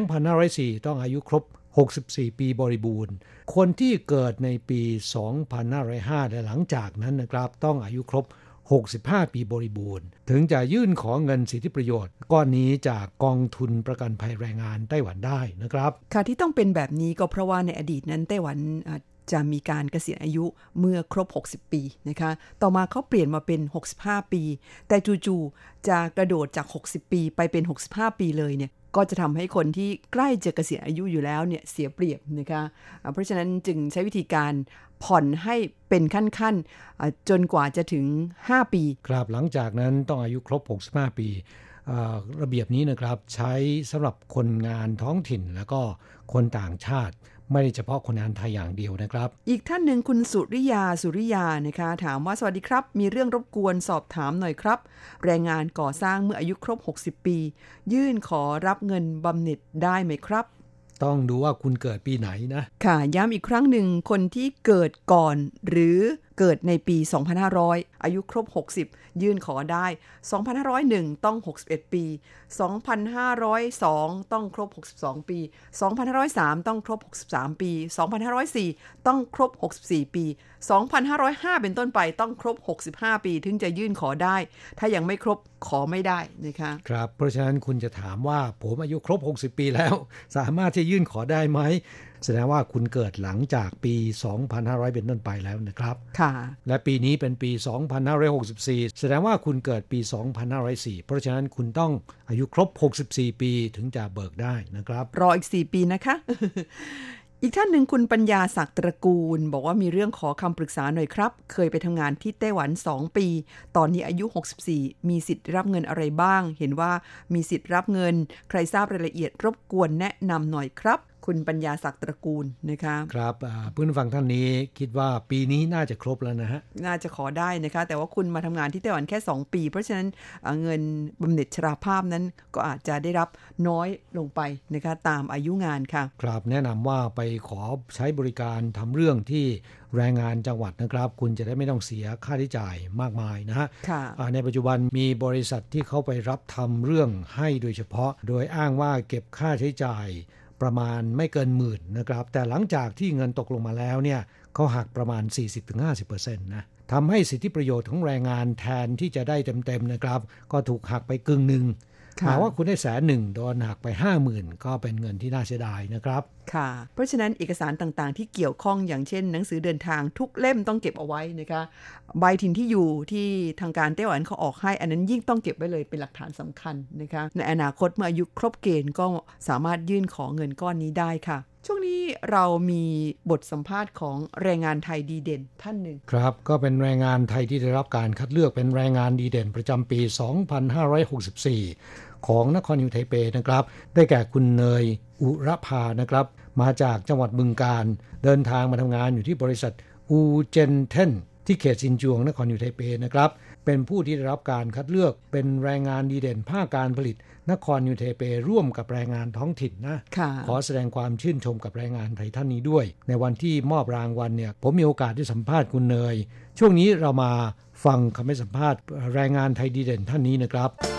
2504 ต้องอายุครบ 64 ปีบริบูรณ์ คนที่เกิดในปี 2505 และหลังจากนั้นนะครับต้องอายุครบ 65 ปีบริบูรณ์ ถึงจะยื่นขอเงินสิทธิประโยชน์ ก้อนนี้จากกองทุนประกันภัยแรงงานไต้หวันได้นะครับ ค่ะที่ต้องเป็นแบบนี้ก็เพราะว่าในอดีตนั้นไต้หวัน จะมีการเกษียณอายุเมื่อครบ 60 ปีนะคะ ต่อมาเขาเปลี่ยนมาเป็น 65 ปี แต่จู่ๆจะกระโดดจาก 60 ปีไปเป็น 65 ปีเลยเนี่ยก็จะทำให้คนที่ใกล้จะเกษียณอายุอยู่แล้วเนี่ยเสียเปรียบนะคะ เพราะฉะนั้นจึงใช้วิธีการผ่อนให้เป็นขั้นๆ จนกว่าจะถึง 5 ปี ครับหลังจากนั้นต้องอายุครบ 65 ปีอ่าระเบียบนี้นะครับใช้สำหรับคนงานท้องถิ่นแล้วก็คนต่างชาติ ไม่ได้เฉพาะคนงานไทยอย่างเดียวนะครับ อีกท่านหนึ่งคุณสุริยาสุริยานะคะ ถามว่าสวัสดีครับ มีเรื่องรบกวนสอบถามหน่อยครับ แรงงานก่อสร้างเมื่ออายุครบ 60 ปี ยื่นขอรับเงินบำเหน็จได้ไหมครับต้องดูว่าคุณเกิดปีไหนนะ ค่ะ ย้ำอีกครั้งหนึ่งคนที่เกิดก่อน หรือ เกิดในปี 2500 อายุครบ 60 ยื่นขอได้ 2501 ต้อง 61 ปี 2502 ต้องครบ 62 ปี 2503 ต้องครบ 63 ปี 2504 ต้องครบ 64 ปี 2505 เป็นต้นไปต้องครบ 65 ปี ถึงจะยื่นขอได้ ถ้ายังไม่ครบขอไม่ได้นะคะครับเพราะฉะนั้นคุณจะถามว่าผมอายุครบ 60 ปีแล้ว สามารถที่จะยื่นขอได้ไหม แสดงว่าคุณเกิดหลังจากปี 2500 เป็นต้นไปแล้วนะครับ ค่ะ และปีนี้เป็นปี 2564 แสดงว่าคุณเกิดปี 2504 เพราะฉะนั้นคุณต้องอายุครบ 64 ปีถึงจะเบิกได้นะครับ รออีก 4 ปีนะคะ อีกท่านหนึ่งคุณปัญญาศักดิ์ตระกูล บอกว่ามีเรื่องขอคำปรึกษาหน่อยครับ เคยไปทำงานที่ไต้หวัน 2 ปี ตอนนี้อายุ 64 มีสิทธิ์รับเงินอะไรบ้าง เห็นว่ามีสิทธิ์รับเงิน ใครทราบรายละเอียดรบกวนแนะนำหน่อยครับ คุณปัญญาศักดิ์ตระกูลนะคะครับอ่าเพื่อนฟังท่านนี้คิดว่าปีนี้น่าจะครบแล้วนะฮะน่าจะขอได้นะคะ แต่ว่าคุณมาทำงานที่ไต้หวันแค่ 2 ปี เพราะฉะนั้นเอ่อเงินบำเหน็จชราภาพนั้นก็อาจจะได้รับน้อยลงไปนะคะตามอายุงานค่ะ ครับแนะนำว่าไปขอใช้บริการทำเรื่องที่แรงงานจังหวัดนะครับ คุณจะได้ไม่ต้องเสียค่าใช้จ่ายมากมายนะฮะค่ะอ่าในปัจจุบันมีบริษัทที่เขาไปรับทำเรื่องให้โดยเฉพาะ โดยอ้างว่าเก็บค่าใช้จ่าย ประมาณไม่เกินหมื่นนะครับ แต่หลังจากที่เงินตกลงมาแล้วเนี่ยเขาหักประมาณ 40-50%นะทำให้สิทธิประโยชน์ของแรงงานแทนที่จะได้เต็มๆนะครับ ก็ถูกหักไปกึ่งหนึ่งค่ะหากว่าคุณได้แสนหนึ่งโดนหักไปห้าหมื่นก็เป็นเงินที่น่าเสียดายนะครับ ค่ะ เพราะฉะนั้นเอกสารต่างๆ ที่เกี่ยวข้องอย่างเช่น หนังสือเดินทางทุกเล่มต้องเก็บเอาไว้นะคะ ใบถิ่นที่อยู่ที่ทางการไต้หวันเขาออกให้ อันนั้นยิ่งต้องเก็บไว้เลยเป็นหลักฐานสำคัญนะคะ ในอนาคตเมื่ออายุครบเกณฑ์ก็สามารถยื่นขอเงินก้อนนี้ได้ค่ะช่วงนี้เรามีบทสัมภาษณ์ของแรงงานไทยดีเด่นท่านหนึ่ง ครับ ก็เป็นแรงงานไทยที่ได้รับการคัดเลือกเป็นแรงงานดีเด่นประจำปี 2564 ของนครนิวไทเปนะครับ ได้แก่คุณเนยอุรภานะครับ มาจากจังหวัดบึงกาฬ เดินทางมาทำงานอยู่ที่บริษัทอูเจนเทนที่เขตซินจวงนครนิวไทเปนะครับ เป็นผู้ที่ได้รับการคัดเลือกเป็นแรงงานดีเด่นภาคการผลิต นครนิวไทเปร่วมกับแรงงานท้องถิ่นนะค่ะขอแสดงความชื่นชมกับแรงงานไทยท่านนี้ด้วย ในวันที่มอบรางวัลเนี่ยผมมีโอกาสได้สัมภาษณ์คุณเนย ช่วงนี้เรามาฟังคำให้สัมภาษณ์แรงงานไทยดีเด่นท่านนี้นะครับ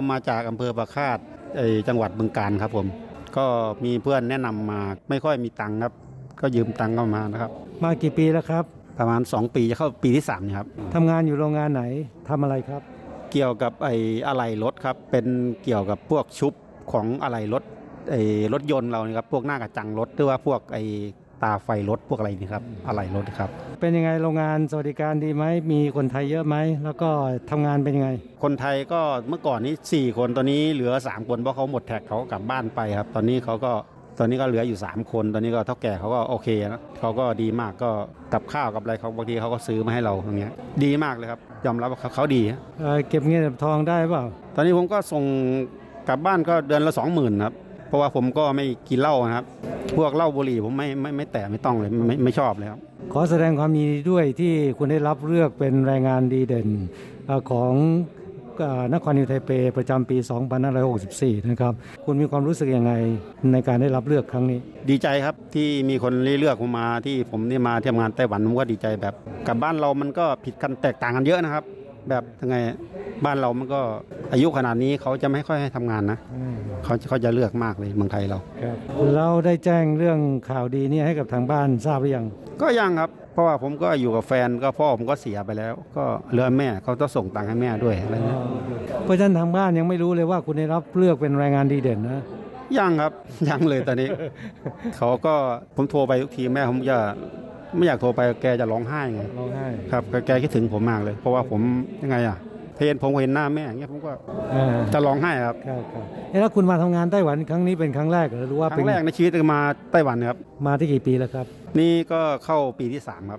มก็มาจากอำเภอประคาตไอ้จังหวัดบึงการครับผม ก็มีเพื่อนแนะนำมาไม่ค่อยมีตังค์ครับ ก็ยืมตังค์เข้ามานะครับ มากี่ปีแล้วครับ ประมาณ 2 ปีจะเข้าปีที่3เนี่ยครับทำงานอยู่โรงงานไหนทำอะไรครับ เกี่ยวกับไอ้อะไหล่รถครับ เป็นเกี่ยวกับพวกชุบของอะไหล่รถไอ้รถยนต์เราเนี่ยครับพวกหน้ากระจังรถหรือว่าพวกไอ้ ตาไฟรถพวกอะไรนี่ครับอะไหล่รถครับเป็นยังไงโรงงานสวัสดิการดีไหมมีคนไทยเยอะไหมแล้วก็ทำงานเป็นยังไง คนไทยก็เมื่อก่อนนี้ 4 คนตอนนี้เหลือ 3 คนเพราะเขาหมดแท็กเขาก็กลับบ้านไปครับ ตอนนี้เขาก็ตอนนี้ก็เหลืออยู่ 3 คน ตอนนี้ก็เท่าแก่เขาก็โอเคนะเขาก็ดีมากก็กับข้าวกับอะไรเขาบางทีเขาก็ซื้อมาให้เราอย่างเงี้ยดีมากเลยครับยอมรับว่าเขาเขาดีฮะเอ่อเก็บเงินเก็บทองได้เปล่า ตอนนี้ผมก็ส่งกลับบ้านก็เดือนละสองหมื่นครับ เพราะว่าผมก็ไม่กินเหล้านะครับ พวกเหล้าบุหรี่ผมไม่ไม่ไม่แตะไม่ต้องเลยไม่ไม่ชอบเลยครับขอแสดงความยินดีด้วยที่คุณได้รับเลือกเป็นแรงงานดีเด่นเอ่อของนครนิวไทเปประจำปี 2564 นะครับ คุณมีความรู้สึกยังไงในการได้รับเลือกครั้งนี้ ดีใจครับที่มีคนเลือกผมมาที่ผมนี่มาทำงานไต้หวันผมก็ดีใจแบบกับบ้านเรามันก็ผิดกันแตกต่างกันเยอะนะครับ แบบยังไงบ้านเรามันก็อายุขนาดนี้เขาจะไม่ค่อยให้ทำงานนะเขาเขาจะเลือกมากเลยเมืองไทยเราเราได้แจ้งเรื่องข่าวดีนี้ให้กับทางบ้านทราบหรือยังก็ยังครับ เพราะว่าผมก็อยู่กับแฟนก็พ่อผมก็เสียไปแล้ว ก็เหลือแม่เขาต้องส่งตังค์ให้แม่ด้วยอะไรเงี้ยเพราะฉะนั้นทางบ้านยังไม่รู้เลยว่าคุณได้รับเลือกเป็นแรงงานดีเด่นนะยังครับยังเลยตอนนี้ เขาก็ผมโทรไปทุกทีแม่ผมจะ ไม่อยากโทรไปแกจะร้องไห้ไงร้องไห้ครับแกคิดถึงผมมากเลย เพราะว่าผมยังไงอะเพนผมเห็นหน้าแม่อย่างเงี้ยผมก็เออจะร้องไห้ครับครับครับเอ๊ะแล้วคุณมาทำงานไต้หวันครั้งนี้เป็นครั้งแรกหรือว่าคเป็รั้นงแรกในชีวิตมาไต้หวันครับ มาที่กี่ปีแล้วครับ นี่ก็เข้าปีที่สามครับ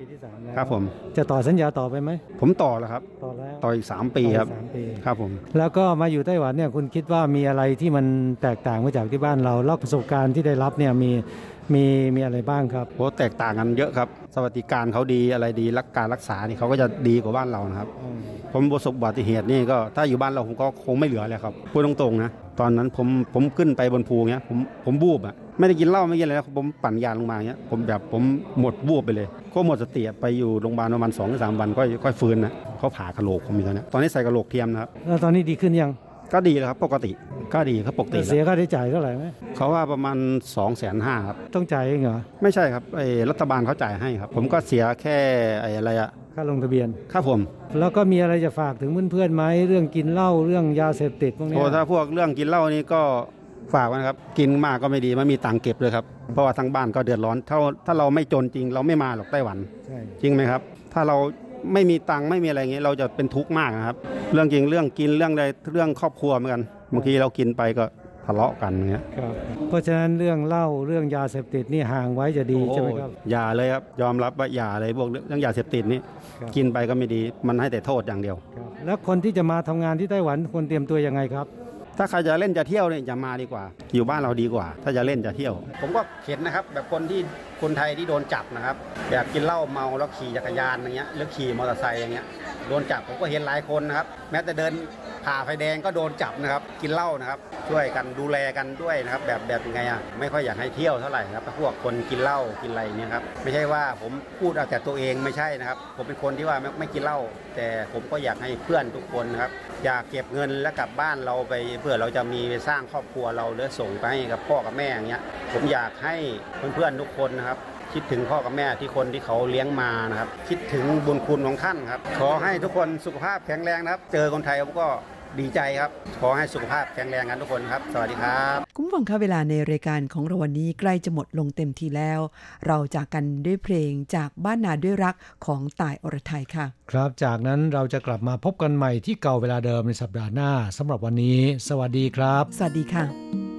ครับผมจะต่อสัญญาต่อไปไหมผมต่อแล้วครับต่อแล้วต่ออีกสามปีครับต่ออีกสามปีครับผมแล้วก็มาอยู่ไต้หวันเนี่ยคุณคิดว่ามีอะไรที่มันแตกต่างมาจากที่บ้านเราแล้วประสบการณ์ที่ได้รับเนี่ยมี มีมีอะไรบ้างครับโหแตกต่างกันเยอะครับ สวัสดิการเขาดีอะไรดีรักการรักษานี่เขาก็จะดีกว่าบ้านเรานะครับ ผมประสบอุบัติเหตุนี่ก็ถ้าอยู่บ้านเราผมก็คงไม่เหลือเลยครับพูดตรงๆนะตอนนั้นผมผมขึ้นไปบนภูเงี้ยผมผมบูบอะไม่ได้กินเหล้าไม่กินอะไรนะผมปั่นยาลงมาเงี้ยผมแบบผมหมดบูบไปเลย ก็หมดสติไปอยู่โรงพยาบาลประมาณสองถึงสามวันก็ค่อยฟื้นนะเขาผ่ากระโหลกผมอยู่ตอนนี้ตอนนี้ใส่กระโหลกเทียมนะครับแล้วตอนนี้ดีขึ้นยัง ก็ดีแล้วครับปกติก็ดีครับปกติเสียแล้วค่าใช้จ่ายเท่าไหร่ไหมเขาว่าประมาณ2องแสนห้าครับต้องจ่ายเองเหรอไม่ใช่ครับไอ้รัฐบาลเขาจ่ายให้ครับ ผมก็เสียแค่ไอ้อะไรอะค่าลงทะเบียนครับผม แล้วก็มีอะไรจะฝากถึงเพื่อนๆไหมเรื่องกินเหล้าเรื่องยาเสพติดพวกเนี้โอ้ยถ้าพวกเรื่องกินเหล้านี่ก็ฝากไว้นะครับกินมากก็ไม่ดีไม่มีตังค์เก็บเลยครับเพราะว่าทั้งบ้านก็เดือดร้อนถ้าถ้าเราไม่จนจริง เราไม่มาหรอกไต้หวันใช่จริงไหมครับ ถ้าเรา ไม่มีตังค์ไม่มีอะไรอย่างเงี้ยเราจะเป็นทุกข์มากนะครับ เรื่องจริงเรื่องกินเรื่องอะไรเรื่องครอบครัวเหมือนกันบางทีเรากินไปก็ทะเลาะกันอย่างเงี้ยครับเพราะฉะนั้นเรื่องเหล้าเรื่องยาเสพติดนี่ห่างไว้จะดีใช่ไหมครับอย่าเลยครับยอมรับว่าอย่าเลยพวกเรื่องยาเสพติดนี่ครับกินไปก็ไม่ดีมันให้แต่โทษอย่างเดียว แล้วคนที่จะมาทำงานที่ไต้หวันควรเตรียมตัวยังไงครับถ้าใครจะเล่นจะเที่ยวเนี่ยอย่ามาดีกว่า อยู่บ้านเราดีกว่า ถ้าจะเล่นจะเที่ยว ผมก็เห็นนะครับ แบบคนที่ คนไทยที่โดนจับนะครับแบบกินเหล้าเมาแล้วขี่จักรยานอย่างเงี้ยหรือขี่มอเตอร์ไซค์อย่างเงี้ยโดนจับผมก็เห็นหลายคนนะครับ แม้แต่เดินผ่าไฟแดงก็โดนจับนะครับ กินเหล้านะครับ ช่วยกันดูแลกันด้วยนะครับ แบบแบบยังไงอะไม่ค่อยอยากให้เที่ยวเท่าไหร่นะครับพวกคนกินเหล้ากินอะไรเนี่ยครับไม่ใช่ว่าผมพูดเอาแต่ตัวเองไม่ใช่นะครับ ผมเป็นคนที่ว่าไม่ไม่กินเหล้าแต่ผมก็อยากให้เพื่อนทุกคนนะครับอยากเก็บเงินแล้วกลับบ้านเราไปเพื่อเราจะมีไปสร้างครอบครัวเราหรือส่งไปให้กับพ่อกับแม่อย่างเงี้ยผมอยากให้เพื่อนๆทุกคนนะครับ คิดถึงพ่อกับแม่ที่คนที่เขาเลี้ยงมานะครับ คิดถึงบุญคุณของท่านครับ ขอให้ทุกคนสุขภาพแข็งแรงนะครับ เจอคนไทยผมก็ดีใจครับ ขอให้สุขภาพแข็งแรงกันทุกคนครับ สวัสดีครับ คุณผู้ฟังคะเวลาในรายการของเราวันนี้ใกล้จะหมดลงเต็มทีแล้ว เราจากกันด้วยเพลงจากบ้านนาด้วยรักของต่ายอรไทยค่ะ ครับจากนั้นเราจะกลับมาพบกันใหม่ที่เก่าเวลาเดิมในสัปดาห์หน้าสำหรับวันนี้ สวัสดีครับ สวัสดีค่ะ